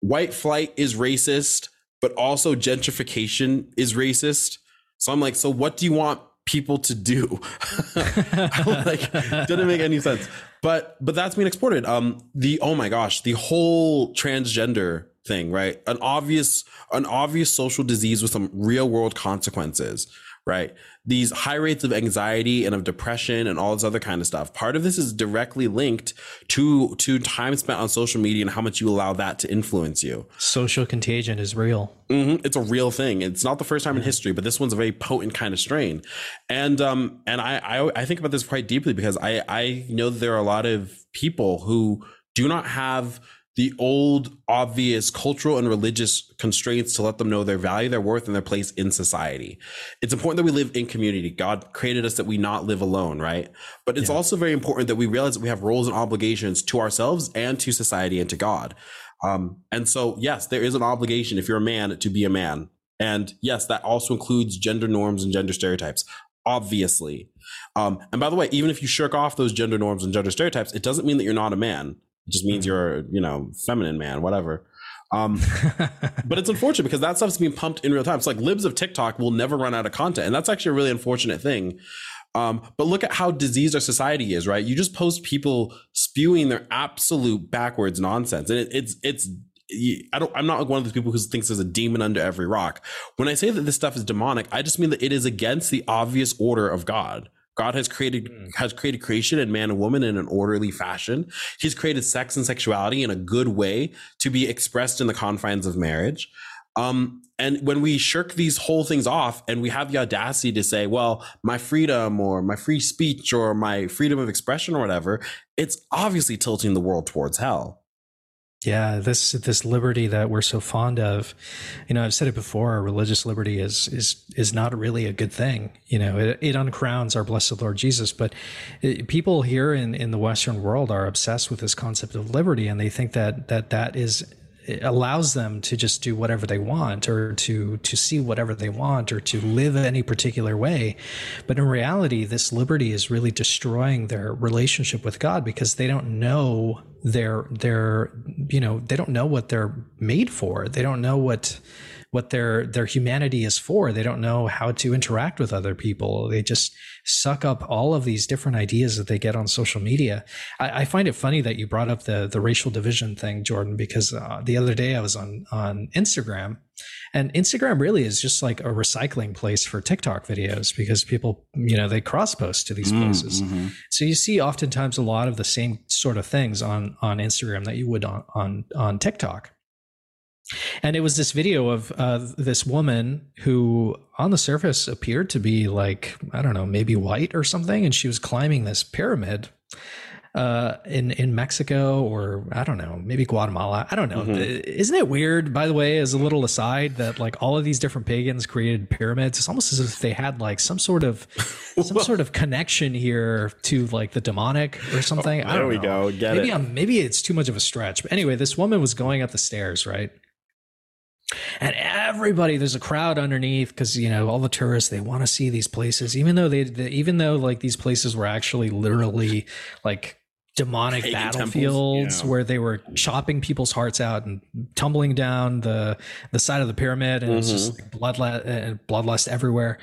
white flight is racist, but also gentrification is racist. So I'm like, so what do you want people to do? (laughs) like, didn't make any sense but but that's being exported. Um, the oh my gosh, the whole transgender thing, right? An obvious an obvious social disease with some real world consequences, right? These high rates of anxiety and of depression and all this other kind of stuff. Part of this is directly linked to to time spent on social media and how much you allow that to influence you. Social contagion is real. Mm-hmm. It's a real thing. It's not the first time in history, but this one's a very potent kind of strain. And um and I I, I think about this quite deeply because I I know there are a lot of people who do not have the old obvious cultural and religious constraints to let them know their value, their worth, and their place in society. It's important that we live in community. God created us that we not live alone, right? But it's yeah. also very important that we realize that we have roles and obligations to ourselves and to society and to God. Um, and so, yes, there is an obligation if you're a man to be a man. And yes, that also includes gender norms and gender stereotypes, obviously. Um, and by the way, even if you shirk off those gender norms and gender stereotypes, it doesn't mean that you're not a man. It just means you're, you know, feminine man, whatever. Um, (laughs) but it's unfortunate because that stuff's being pumped in real time. It's like libs of TikTok will never run out of content. And that's actually a really unfortunate thing. Um, but look at how diseased our society is, right? You just post people spewing their absolute backwards nonsense. And it, it's, it's, I don't, I'm not one of those people who thinks there's a demon under every rock. When I say that this stuff is demonic, I just mean that it is against the obvious order of God. God has created mm. has created creation and man and woman in an orderly fashion. He's created sex and sexuality in a good way to be expressed in the confines of marriage. Um, and when we shirk these whole things off and we have the audacity to say, well, my freedom or my free speech or my freedom of expression or whatever, it's obviously tilting the world towards hell. Yeah, this this liberty that we're so fond of, you know, I've said it before. Religious liberty is is is not really a good thing. You know, it, it uncrowns our blessed Lord Jesus. But it, people here in in the Western world are obsessed with this concept of liberty, and they think that that that is allows them to just do whatever they want or to to see whatever they want or to live any particular way but in reality this liberty is really destroying their relationship with God because they don't know their their you know they don't know what they're made for they don't know what what their their humanity is for. They don't know how to interact with other people. They just suck up all of these different ideas that they get on social media. I, I find it funny that you brought up the the racial division thing, Jordan, because uh, the other day I was on on Instagram. And Instagram really is just like a recycling place for TikTok videos because people, you know, they cross post to these mm, places. Mm-hmm. So you see oftentimes a lot of the same sort of things on on Instagram that you would on on on TikTok. And it was this video of uh, this woman who, on the surface, appeared to be like, I don't know, maybe white or something. And she was climbing this pyramid uh, in in Mexico or I don't know, maybe Guatemala. I don't know. Mm-hmm. Isn't it weird, by the way, as a little aside, that like all of these different pagans created pyramids? It's almost as if they had like some sort of (laughs) some sort of connection here to like the demonic or something. Oh, there we go. Get maybe it. I'm, maybe it's too much of a stretch. But anyway, this woman was going up the stairs, right? and everybody there's a crowd underneath because you know all the tourists they want to see these places even though they, they, even though like these places were actually literally like demonic Pagan battlefields yeah. where they were chopping people's hearts out and tumbling down the the side of the pyramid and mm-hmm. it's just like bloodlust and bloodlust everywhere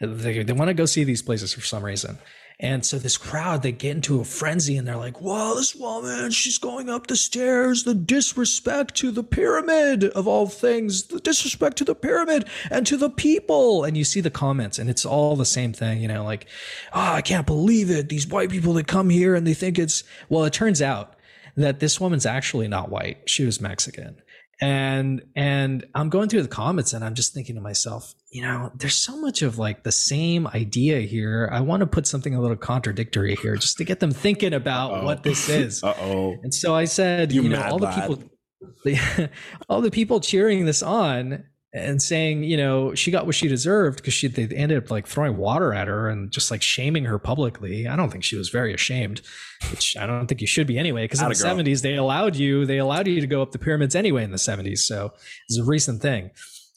they, they want to go see these places for some reason and so this crowd, they get into a frenzy and they're like, "Wow, this woman, she's going up the stairs. The disrespect to the pyramid of all things, the disrespect to the pyramid and to the people." And you see the comments and it's all the same thing, you know, like, "Oh, I can't believe it. These white people that come here and they think it's well, it turns out that this woman's actually not white. She was Mexican and and i'm going through the comments and i'm just thinking to myself you know there's so much of like the same idea here. I want to put something a little contradictory here just to get them thinking about Uh-oh. what this is. (laughs) Uh-oh. And so i said you, you know all the people (laughs) all the people cheering this on and saying, you know, she got what she deserved because she they ended up like throwing water at her and just like shaming her publicly. I don't think she was very ashamed, which I don't think you should be anyway. Because in the seventies they allowed you they allowed you to go up the pyramids anyway in the seventies, so it's a recent thing.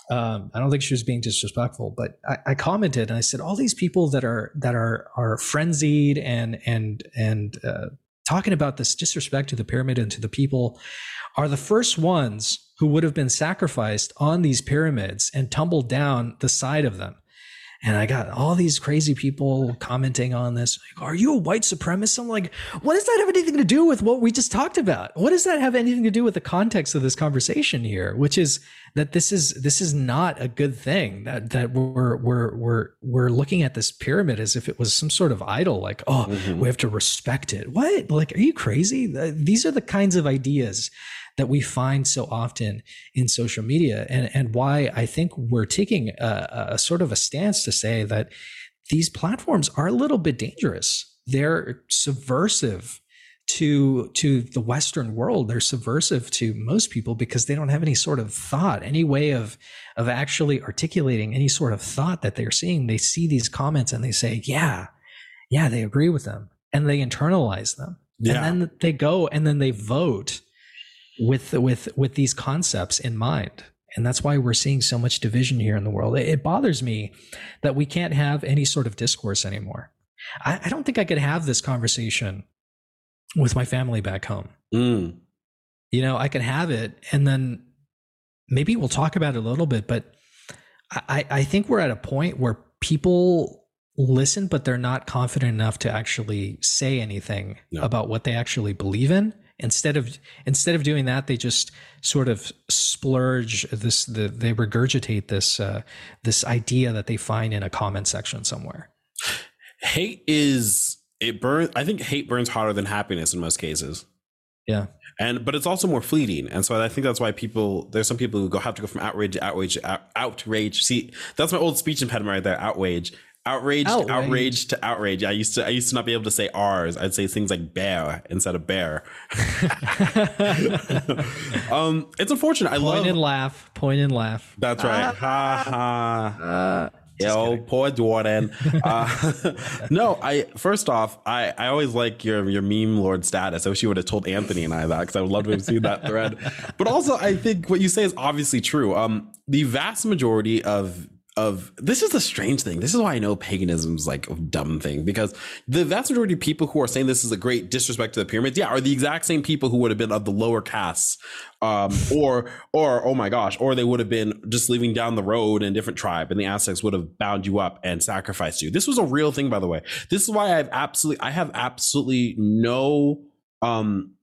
Um, I don't think she was being disrespectful, but I, I, commented and I said all these people that are that are are frenzied and and and uh, talking about this disrespect to the pyramid and to the people are the first ones who would have been sacrificed on these pyramids and tumbled down the side of them. and I got all these crazy people commenting on this. Like, Are you a white supremacist? I'm like, what does that have anything to do with what we just talked about? What does that have anything to do with the context of this conversation here? Which is that this is this is not a good thing. That that we're we're we're we're looking at this pyramid as if it was some sort of idol. Like, oh, mm-hmm. we have to respect it. What? Like, are you crazy? These are the kinds of ideas that we find so often in social media. And, and why I think we're taking a, a sort of a stance to say that these platforms are a little bit dangerous. They're subversive to to the western world. They're subversive to most people because they don't have any sort of thought any way of of actually articulating any sort of thought that they're seeing. They see these comments and they say yeah yeah they agree with them. And they internalize them. Yeah. and then they go and then they vote with with with these concepts in mind. And that's why we're seeing so much division here in the world. It, bothers me that we can't have any sort of discourse anymore. I, I, don't think i could have this conversation with my family back home. Mm. you know i could have it and then maybe we'll talk about it a little bit but i i think we're at a point where people listen but they're not confident enough to actually say anything no. about what they actually believe in instead of instead of doing that they just sort of splurge this the, they regurgitate this uh, this idea that they find in a comment section somewhere. Hate is it burns i think hate burns hotter than happiness in most cases. Yeah. And but it's also more fleeting. And so i think that's why people there's some people who go have to go from outrage to outrage to outrage. See that's my old speech impediment right there outrage outrage outrage. to outrage to outrage. I used to I used to not be able to say R's. I'd say things like bear instead of bear. (laughs) um, it's unfortunate. I point love and laugh. Point and laugh. That's right. ha ha. Uh, Yo, poor Jordan. (laughs) Uh, (laughs) no, I first off, I, I always like your your meme lord status. I wish you would have told Anthony and I that because I would love to have seen that thread. But also, I think what you say is obviously true. Um, the vast majority of of this is a strange thing. This is why I know paganism is like a dumb thing because the vast majority of people who are saying this is a great disrespect to the pyramids, yeah, are the exact same people who would have been of the lower castes, um, or or oh my gosh, or they would have been just living down the road in a different tribe, and the Aztecs would have bound you up and sacrificed you. This was a real thing, by the way. This is why I have absolutely, I have absolutely no um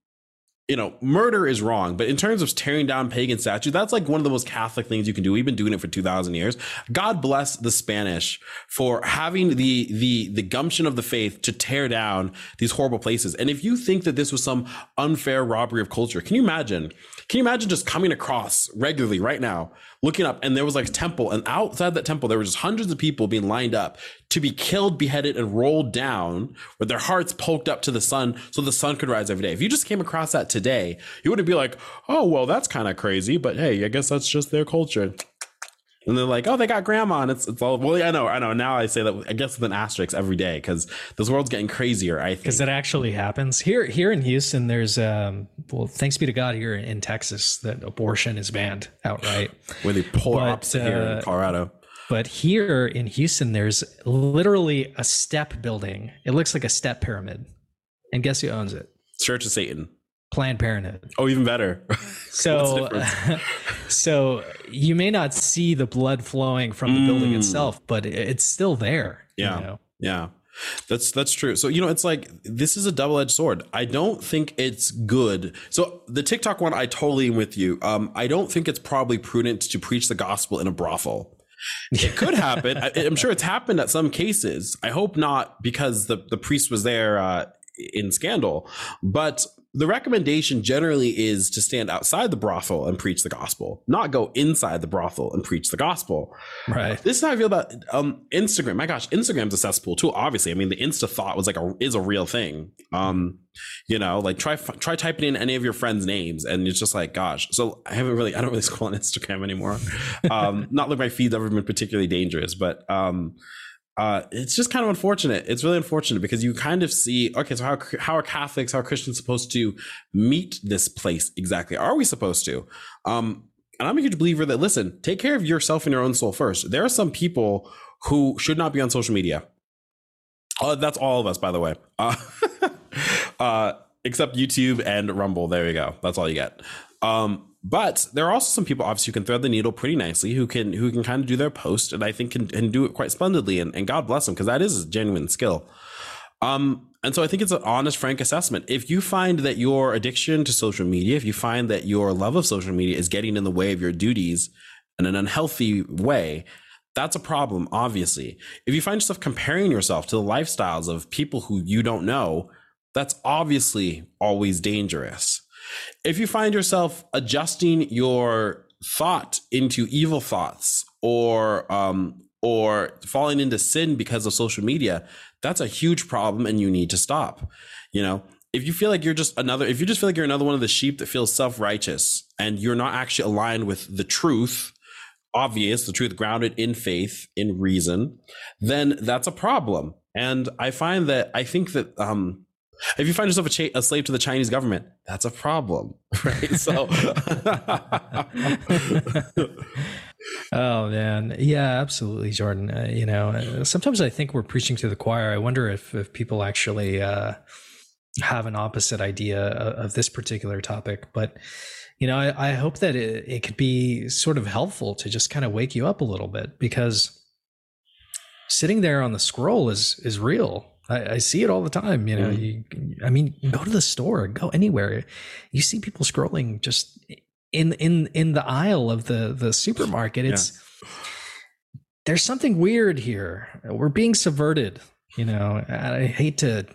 you know, murder is wrong, but in terms of tearing down pagan statues, that's like one of the most Catholic things you can do. We've been doing it for 2000 years. God bless the Spanish for having the, the, the gumption of the faith to tear down these horrible places. And if you think that this was some unfair robbery of culture, can you imagine? Can you imagine just coming across regularly right now looking up and there was like a temple and outside that temple there were just hundreds of people being lined up to be killed beheaded and rolled down with their hearts poked up to the sun so the sun could rise every day if you just came across that today you wouldn't be like oh well that's kind of crazy but hey i guess that's just their culture and they're like, oh, they got grandma. And it's, it's all, well, yeah, I know, I know. Now I say that, I guess with an asterisk every day because this world's getting crazier, I think. Because it actually happens. Here here in Houston, there's, um, well, thanks be to God here in Texas that abortion is banned outright. (sighs) Where they pull up uh, here in uh, Colorado. But here in Houston, there's literally a step building. It looks like a step pyramid. And guess who owns it? Church of Satan. Planned Parenthood. Oh, even better. (laughs) so, (laughs) so you may not see the blood flowing from the mm. building itself, but it's still there. Yeah, you know? yeah, that's that's true. So you know, it's like this is a double edged sword. I don't think it's good. So the TikTok one, I totally am with you. Um, I don't think it's probably prudent to preach the gospel in a brothel. It (laughs) could happen. I, am sure it's happened at some cases. I hope not because the the priest was there uh, in scandal, but the recommendation generally is to stand outside the brothel and preach the gospel, not go inside the brothel and preach the gospel. Right. This is how I feel about um, Instagram. My gosh, Instagram's a cesspool too. Obviously, I mean, the Insta thought was like a is a real thing. Um, you know, like try try typing in any of your friends' names, and it's just like, gosh. So I haven't really, I don't really (laughs) scroll on Instagram anymore. Um, not like my feed's ever been particularly dangerous, but um, uh, it's just kind of unfortunate. It's really unfortunate because you kind of see, okay, so how how are Catholics, how are Christians supposed to meet this place exactly? Are we supposed to? Um, and I'm a huge believer that listen, take care of yourself and your own soul first. There are some people who should not be on social media. Uh, that's all of us, by the way. Uh, (laughs) uh, except YouTube and Rumble. There you go. That's all you get. Um, but there are also some people, obviously, who can thread the needle pretty nicely, who can who can kind of do their post, and I think can, can do it quite splendidly. And, and God bless them because that is a genuine skill. Um, and so I think it's an honest, frank assessment. If you find that your addiction to social media, if you find that your love of social media is getting in the way of your duties in an unhealthy way, that's a problem, obviously. If you find yourself comparing yourself to the lifestyles of people who you don't know, that's obviously always dangerous. If you find yourself adjusting your thought into evil thoughts or um, or falling into sin because of social media, that's a huge problem and you need to stop. You know, if you feel like you're just another, if you just feel like you're another one of the sheep that feels self righteous and you're not actually aligned with the truth, obvious, the truth grounded in faith, in reason, then that's a problem. And I find that I think that um, if you find yourself a, cha- a, slave to the Chinese government, that's a problem, (laughs) right? So, (laughs) oh man, yeah, absolutely, Jordan. Uh, you know, uh, sometimes I think we're preaching to the choir. I wonder if if people actually uh, have an opposite idea of, of, this particular topic, but. You know, I, I hope that it, it could be sort of helpful to just kind of wake you up a little bit because sitting there on the scroll is is real I, I, see it all the time. You know, mm. you, I mean, go to the store, go anywhere. You see people scrolling just in in in the aisle of the the supermarket. It's yeah. there's something weird here. We're being subverted. You know, I hate to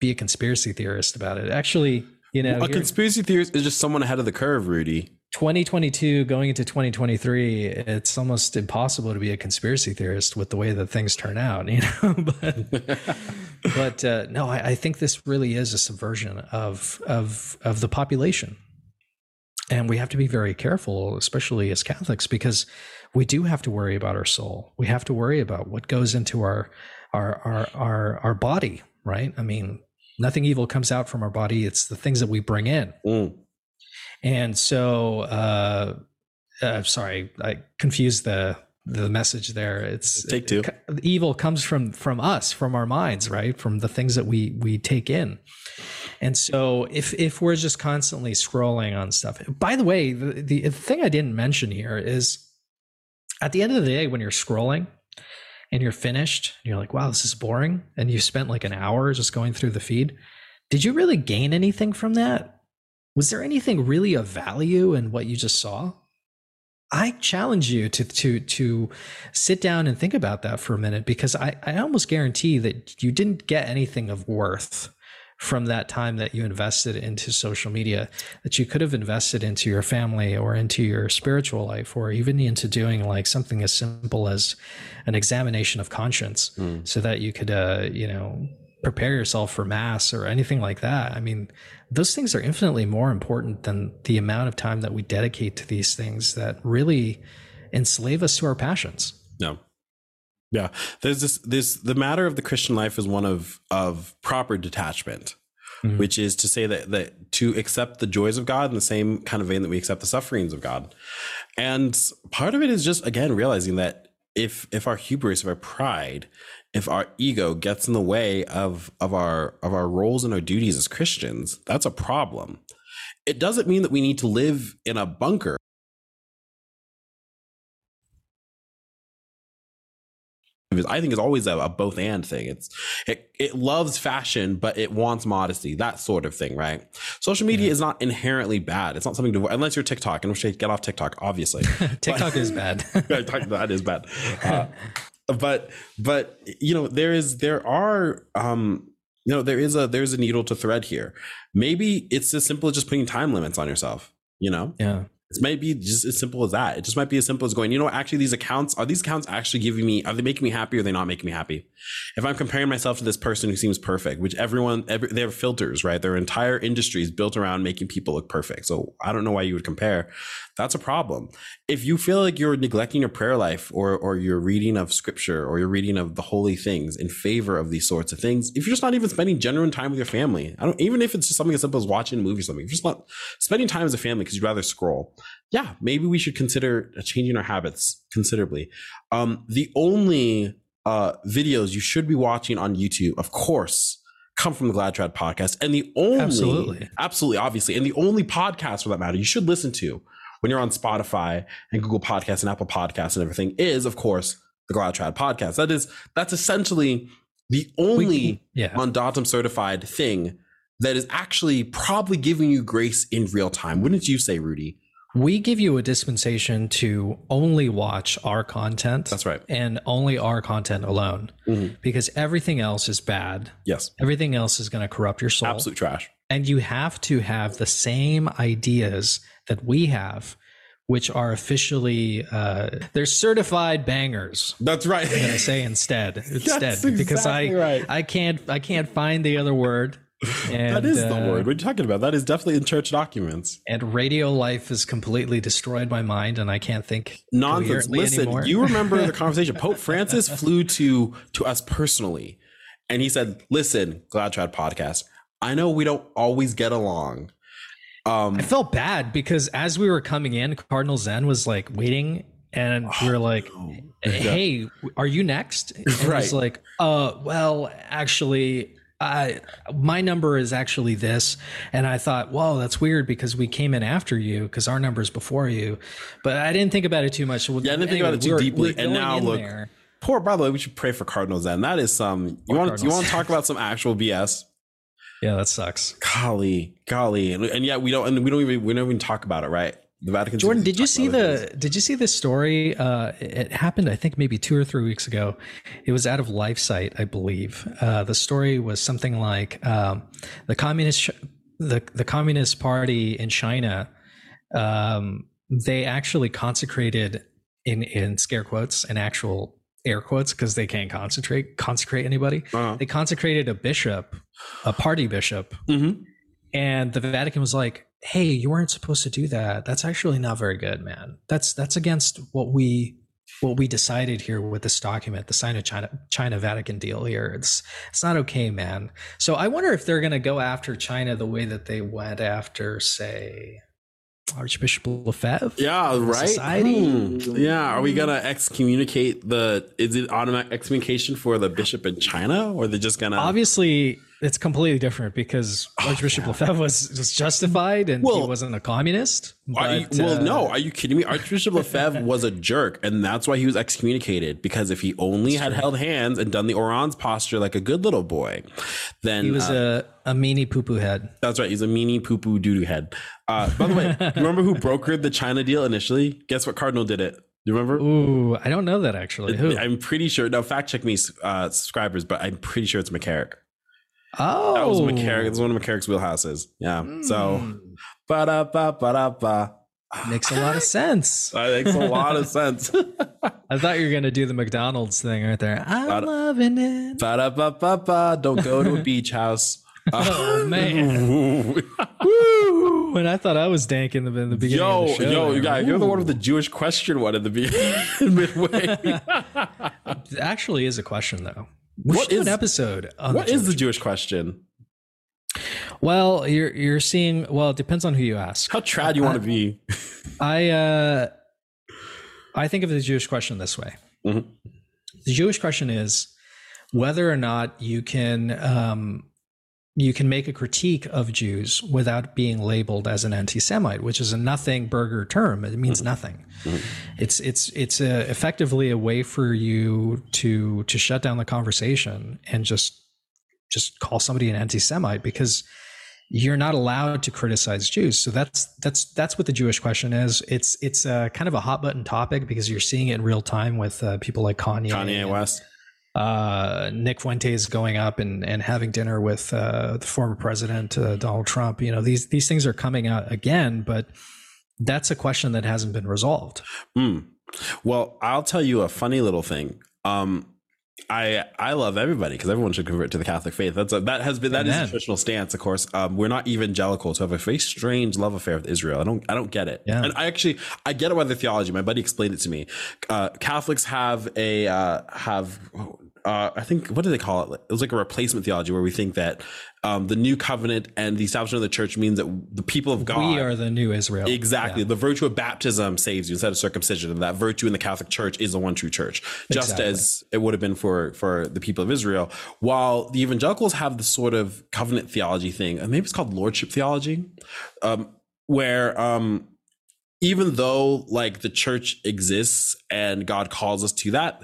be a conspiracy theorist about it. Actually, you know, a conspiracy theorist is just someone ahead of the curve, Rudy. 2022 going into 2023 it's almost impossible to be a conspiracy theorist with the way that things turn out (laughs) you know but (laughs) but uh, no I, I, think this really is a subversion of of of the population. And we have to be very careful especially as catholics because we do have to worry about our soul. We have to worry about what goes into our our our our, our body right? I mean nothing evil comes out from our body. It's the things that we bring in. Mm and so, uh, uh, sorry, I confused the the message there. It's take two. It, evil comes from from us, from our minds, right? From the things that we we take in. And so, if if we're just constantly scrolling on stuff. By the way, the, the thing I didn't mention here is, at the end of the day, when you're scrolling and you're finished, and you're like, "Wow, this is boring," and you spent like an hour just going through the feed. Did you really gain anything from that? Was there anything really of value in what you just saw? I challenge you to to to sit down and think about that for a minute because I, I almost guarantee that you didn't get anything of worth from that time that you invested into social media that you could have invested into your family or into your spiritual life or even into doing like something as simple as an examination of conscience mm. so that you could uh, you know prepare yourself for mass or anything like that. I mean, those things are infinitely more important than the amount of time that we dedicate to these things that really enslave us to our passions. No. Yeah. There's this this the matter of the Christian life is one of of proper detachment. Mm-hmm. Which is to say that that to accept the joys of God in the same kind of vein that we accept the sufferings of God. And part of it is just again realizing that if if our hubris, if our pride if our ego gets in the way of of our of our roles and our duties as Christians, that's a problem. It doesn't mean that we need to live in a bunker. I think it's always a, a both and thing. It's it it loves fashion, but it wants modesty, that sort of thing, right? Social media yeah. is not inherently bad. It's not something to unless you're TikTok, and we get off TikTok, obviously. (laughs) TikTok but, is bad. (laughs) that is bad. (laughs) Uh, but but you know there is there are um you know there is a there's a needle to thread here. Maybe it's as simple as just putting time limits on yourself you know? Yeah it might be just as simple as that. It just might be as simple as going, you know, actually these accounts are these accounts actually giving me are they making me happy or are they not making me happy? If I'm comparing myself to this person who seems perfect, which everyone every, they have filters, right? Their entire industry is built around making people look perfect. So I don't know why you would compare. That's a problem. If you feel like you're neglecting your prayer life or or your reading of scripture or your reading of the holy things in favor of these sorts of things, if you're just not even spending genuine time with your family, I don't even if it's just something as simple as watching a movie or something, if you're just not spending time as a family because you'd rather scroll yeah, maybe we should consider changing our habits considerably. Um, the only uh, videos you should be watching on YouTube, of course, come from the Glad Trad podcast. And the only, Absolutely. absolutely, obviously, and the only podcast for that matter you should listen to when you're on Spotify and Google Podcasts and Apple Podcasts and everything is, of course, the Glad Trad podcast. That is, that's essentially the only We- yeah. Mandatum certified thing that is actually probably giving you grace in real time. Wouldn't you say, Rudy? We give you a dispensation to only watch our content. That's right. And only our content alone Mhm. because everything else is bad. Yes. Everything else is going to corrupt your soul. Absolute trash. And you have to have the same ideas that we have, which are officially, uh, they're certified bangers. That's right. I'm gonna say instead, (laughs) instead, That's because I, right. I can't, I can't find the other word. And, that is the uh, word. What are you talking about? That is definitely in church documents. And radio life has completely destroyed my mind, and I can't think Nonsense. Listen, anymore. you remember the (laughs) conversation. Pope Francis flew to to us personally, and he said, "Listen, Glad Trad podcast. I know we don't always get along. Um, I felt bad because as we were coming in, Cardinal Zen was like waiting, and we were like, "Hey, are you next?" And he Right. was like, "Uh, well, actually." I my number is actually this, and I thought, whoa, that's weird because we came in after you because our number is before you, but I didn't think about it too much. Yeah, I didn't think about it too deeply. And now look, there. poor by the way, we should pray for Cardinal Zen that is some. You Poor want you want to talk about some actual BS? (laughs) yeah, that sucks. Golly, golly, and, and yet we don't. And we don't even we don't even talk about it, right? The Vatican. Jordan, did you see the did you see this story? Uh, it happened, I think, maybe two or three weeks ago. It was out of LifeSite, I believe. Uh, the story was something like um, the communist the the Communist Party in China. Um, they actually consecrated in in scare quotes and actual air quotes because they can't concentrate consecrate anybody. Uh-huh. They consecrated a bishop, a party bishop, Mhm. and the Vatican was like, "Hey, you weren't supposed to do that. That's actually not very good, man. That's that's against what we what we decided here with this document, the Sino China China Vatican deal here. It's it's not okay, man. So I wonder if they're going to go after China the way that they went after, say, Archbishop Lefebvre. Yeah, right. Society? Hmm. Yeah, are we gonna excommunicate the? Is it automatic excommunication for the bishop in China, or they're just gonna? Obviously, it's completely different because Archbishop Lefebvre was, was justified and he wasn't a communist. Are you- well, uh, no. Are you kidding me? Archbishop Lefebvre was a jerk, and that's why he was excommunicated. Because if he only had held hands and done the orans posture like a good little boy, then He was uh, a, a meanie poo poo head. that's right. He's a meanie poo poo doo doo head. Uh, by the way, (laughs) remember who brokered the China deal initially? Guess what Cardinal did it? Do you remember? Ooh, I don't know that actually. Who? I'm pretty sure. No, fact check me, uh, subscribers, but I'm pretty sure it's McCarrick. Oh, That was McCarrick. It's one of McCarrick's wheelhouses. Yeah. So, Hmm. ba da ba ba da ba. makes a lot of sense. (laughs) That makes a lot of sense. (laughs) I thought you were gonna do the McDonald's thing right there. I'm Got it. loving it. ba da ba ba ba. Don't go to a beach house. (laughs) Oh man, woo! And I thought I was dank in the, in the beginning. yo, of the show yo, you guys, you're the one with the Jewish question one at the beginning, midway. It actually is a question though. We What do an episode on what the is the Jewish- question? Well, you're you're seeing. Well, it depends on who you ask. How trad you want to be? I uh, I think of the Jewish question this way. Mhm. The Jewish question is whether or not you can um, you can make a critique of Jews without being labeled as an anti-Semite, which is a nothing burger term. It means nothing. It's it's it's a, effectively a way for you to to shut down the conversation and just just call somebody an anti-Semite because you're not allowed to criticize Jews. So that's that's that's what the Jewish question is. It's it's uh, kind of a hot button topic because you're seeing it in real time with uh, people like Kanye, Kanye and, West. Uh, Nick Fuentes going up and, and having dinner with uh, the former president uh, Donald Trump. You know these these things are coming out again, but that's a question that hasn't been resolved. Hmm. Well, I'll tell you a funny little thing. Um, I I love everybody because everyone should convert to the Catholic faith. That's a, that has been that is Amen. a traditional stance. Of course, um, we're not evangelical, so have a very strange love affair with Israel. I don't I don't get it. Yeah. And I actually I get it by the theology. My buddy explained it to me. Uh, Catholics have a uh, have uh, I think what do they call it? It was like a replacement theology where we think that um, the new covenant and the establishment of the church means that the people of God we are the new Israel. Exactly. Yeah. The virtue of baptism saves you instead of circumcision, and that virtue in the Catholic Church is the one true church, just exactly. as it would have been for for the people of Israel. While the evangelicals have this sort of covenant theology thing, and maybe it's called lordship theology, um, where um, even though like the church exists and God calls us to that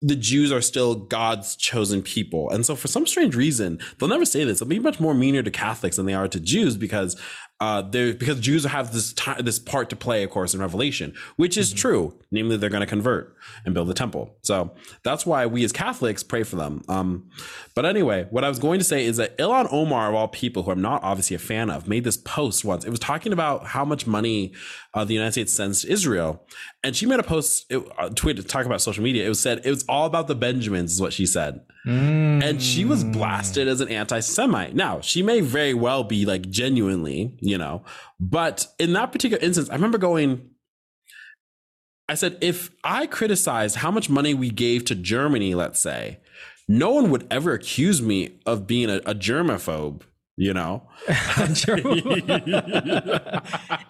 the Jews are still God's chosen people. And so for some strange reason, they'll never say this. They'll be much more meaner to Catholics than they are to Jews because uh, they're because Jews have this time, this part to play, of course, in Revelation, which is mm-hmm. true. Namely, they're going to convert and build the temple. So that's why we as Catholics pray for them. Um, but anyway, what I was going to say is that Ilhan Omar, of all people, who I'm not obviously a fan of, made this post once. It was talking about how much money uh, the United States sends to Israel, and she made a post, it, uh, tweet to talk about social media. It was said it was all about the Benjamins, is what she said, mm. and she was blasted as an anti-Semite. Now she may very well be like genuinely you know. But in that particular instance, I remember going, I said, if I criticized how much money we gave to Germany, let's say, no one would ever accuse me of being a, a germaphobe, you know? (laughs)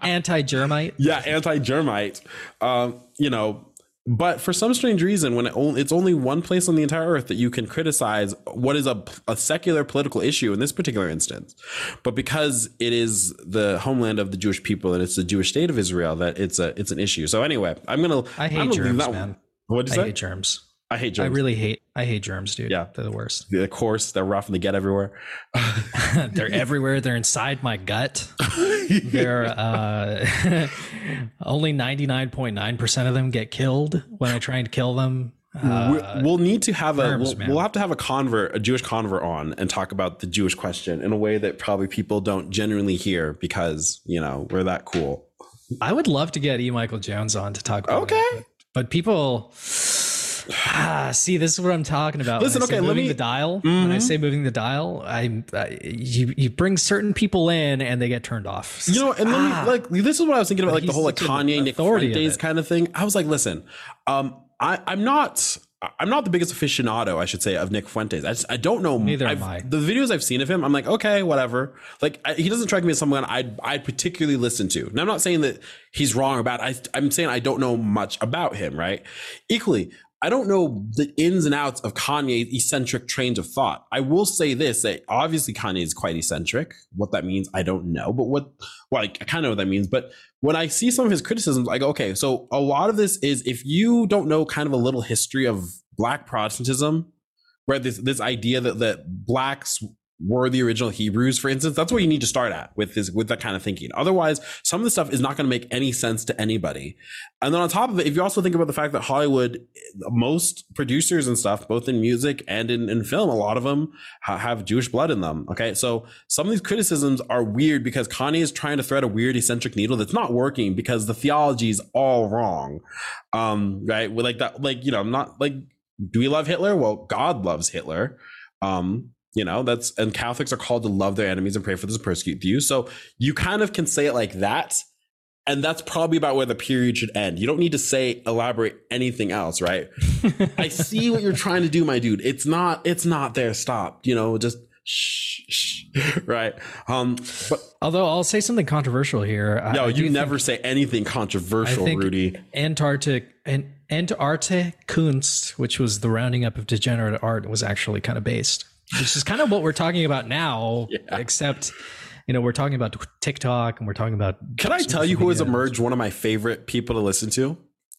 anti germite? (laughs) Yeah, anti germite. Um, you know, but for some strange reason, when it only, it's only one place on the entire earth that you can criticize what is a, a secular political issue in this particular instance, but because it is the homeland of the Jewish people and it's the Jewish state of Israel, that it's a it's an issue. So anyway, I'm gonna I hate I'm gonna germs, man. What say? I hate germs. I hate germs. I really hate I hate germs, dude. Yeah, they're the worst. Of course, they're rough and they get everywhere. (laughs) they're everywhere. They're inside my gut. (laughs) they're uh, (laughs) only ninety nine point nine percent of them get killed when I try and kill them. Uh, we'll need to have germs, a we'll, we'll, have to have a convert, a Jewish convert on and talk about the Jewish question in a way that probably people don't genuinely hear because you know we're that cool. I would love to get E. Michael Jones on to talk about okay. it, but, but people Ah, see, this is what I'm talking about. Listen, okay, moving let me the dial. Mm-hmm. When I mm-hmm. say moving the dial, I, I, you you bring certain people in and they get turned off. You know, and ah. me, like this is what I was thinking about, like the whole like Kanye Nick Fuentes kind of thing. I was like, listen, um, I I'm not. I'm not the biggest aficionado, I should say, of Nick Fuentes. I just, I don't know. Neither I've, am I. The videos I've seen of him, I'm like, okay, whatever. Like I, he doesn't strike me as someone I'd I'd particularly listen to. And I'm not saying that he's wrong about. I I'm saying I don't know much about him. Right. Equally, I don't know the ins and outs of Kanye's eccentric trains of thought. I will say this: that obviously Kanye is quite eccentric. What that means, I don't know. But what, well, I, I kind of know what that means. But when I see some of his criticisms, like, okay, so a lot of this is if you don't know kind of a little history of Black Protestantism, where this this idea that that blacks were the original Hebrews, for instance, that's where you need to start at with this, with that kind of thinking. Otherwise, some of the stuff is not going to make any sense to anybody. And then on top of it, if you also think about the fact that Hollywood, most producers and stuff, both in music and in, in film, a lot of them ha- have Jewish blood in them. Okay. So some of these criticisms are weird because Kanye is trying to thread a weird eccentric needle that's not working because the theology is all wrong. Um, right. With like that, like, you know, I'm not like, do we love Hitler? Well, God loves Hitler. Um, you know, that's and Catholics are called to love their enemies and pray for those who persecute you. So you kind of can say it like that. And that's probably about where the period should end. You don't need to say elaborate anything else, right? (laughs) I see what you're trying to do, my dude. It's not, it's not there. Stop. You know, just shh, shh (laughs) right. Um, but although I'll say something controversial here. No, I, you never say anything controversial, Rudy. Entartete and Entartete Kunst, which was the rounding up of degenerate art, was actually kind of based which is kind of what we're talking about now, yeah. except you know we're talking about TikTok and we're talking about. Can I tell you who has emerged one of my favorite people to listen to?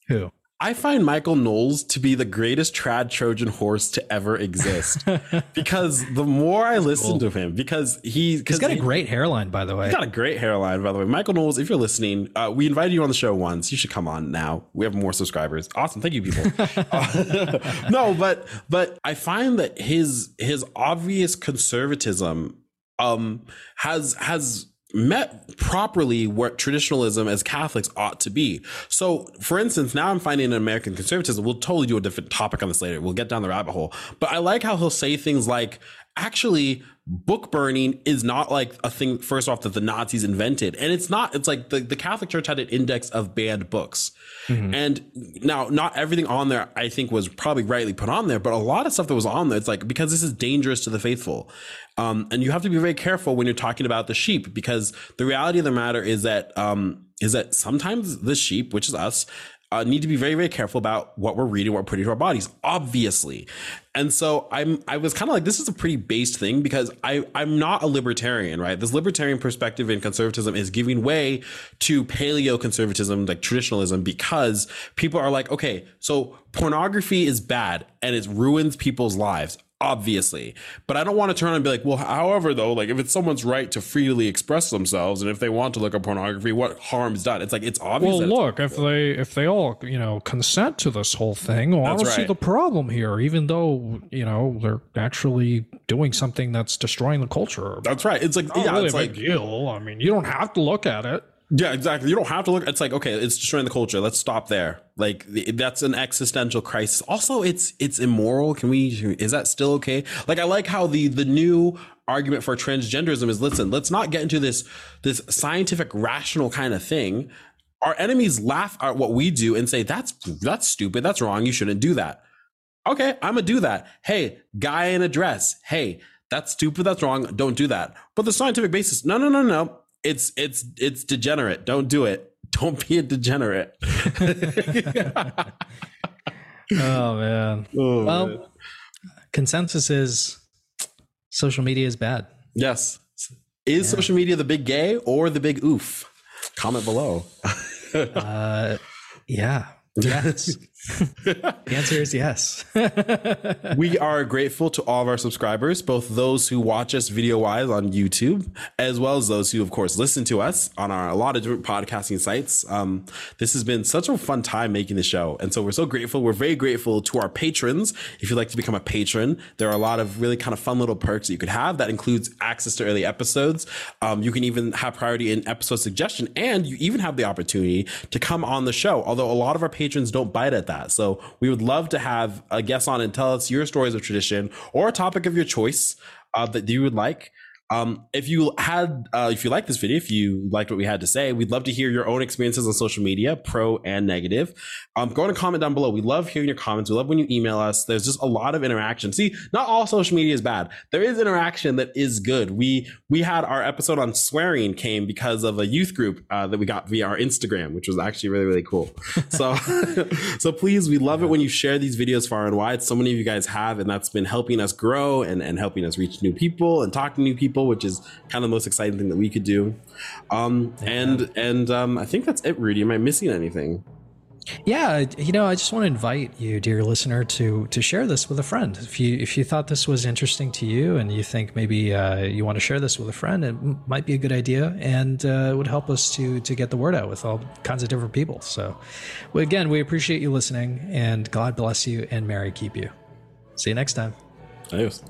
Who? I find Michael Knowles to be the greatest trad Trojan horse to ever exist. (laughs) because the more I listen cool. to him, because he, he's got he, a great hairline, by the way. He's got a great hairline, by the way. Michael Knowles, if you're listening, uh, we invited you on the show once. You should come on now. We have more subscribers. Awesome, thank you, people. uh, (laughs) (laughs) no, but but I find that his his obvious conservatism um has has met properly what traditionalism as Catholics ought to be. So, for instance, now I'm finding in American conservatism, we'll totally do a different topic on this later. We'll get down the rabbit hole. But I like how he'll say things like, actually book burning is not like a thing first off that the nazis invented. And it's not it's like the, the catholic church had an index of banned books. Mm-hmm. and now not everything on there i think was probably rightly put on there but a lot of stuff that was on there it's like because this is dangerous to the faithful. Um, and you have to be very careful when you're talking about the sheep because the reality of the matter is that um, is that sometimes the sheep which is us uh, need to be very very careful about what we're reading what we're putting into our bodies obviously. And so i'm i was kind of like this is a pretty based thing because i i'm not a libertarian right? This libertarian perspective in conservatism is giving way to paleo conservatism like traditionalism because people are like okay so pornography is bad and it ruins people's lives obviously. But I don't want to turn and be like, well, however, though, like if it's someone's right to freely express themselves, and if they want to look at pornography, what harm's done? It's like it's obvious. Well, look, if they if they all you know consent to this whole thing, well, I don't right. see the problem here. Even though you know they're actually doing something that's destroying the culture. That's right. It's like Not yeah, really it's a like big deal. I mean, you don't have to look at it. Yeah, exactly. You don't have to look. It's like okay, it's destroying the culture. Let's stop there. Like that's an existential crisis. Also, it's it's immoral. Can we? Is that still okay? Like I like how the the new argument for transgenderism is listen. Let's not get into this this scientific rational kind of thing. Our enemies laugh at what we do and say that's that's stupid. That's wrong. You shouldn't do that. Okay, I'm gonna do that. Hey, guy in a dress. Hey, that's stupid. That's wrong. Don't do that. But the scientific basis. No, no, no, no it's it's it's degenerate. Don't do it. Don't be a degenerate. (laughs) oh man. Oh, well, man. consensus is social media is bad. Yes. Is yeah. social media the big gay or the big oof? Comment below. (laughs) uh, yeah. Yes. (laughs) (laughs) the answer is yes. (laughs) we are grateful to all of our subscribers, both those who watch us video wise on YouTube, as well as those who, of course, listen to us on our a lot of different podcasting sites. Um, this has been such a fun time making the show. And so we're so grateful. We're very grateful to our patrons. If you'd like to become a patron, there are a lot of really kind of fun little perks that you could have. That includes access to early episodes. Um, you can even have priority in episode suggestion, and you even have the opportunity to come on the show. Although a lot of our patrons don't bite at that. So we would love to have a guest on and tell us your stories of tradition or a topic of your choice uh, that you would like. Um, if you had, uh, if you like this video, if you liked what we had to say, we'd love to hear your own experiences on social media, pro and negative. Um, go and comment down below. We love hearing your comments. We love when you email us. There's just a lot of interaction. See, not all social media is bad. There is interaction that is good. We we had our episode on swearing came because of a youth group uh, that we got via our Instagram, which was actually really really cool. (laughs) So (laughs) so please, we love it when you share these videos far and wide. So many of you guys have, and that's been helping us grow and and helping us reach new people and talk to new people people, which is kind of the most exciting thing that we could do. Um, yeah. And and um, I think that's it, Rudy. Am I missing anything? Yeah, you know, I just want to invite you, dear listener, to to share this with a friend. If you if you thought this was interesting to you, and you think maybe uh, you want to share this with a friend, it might be a good idea, and uh, it would help us to to get the word out with all kinds of different people. So, well, again, we appreciate you listening, and God bless you, and Mary keep you. See you next time. Adios.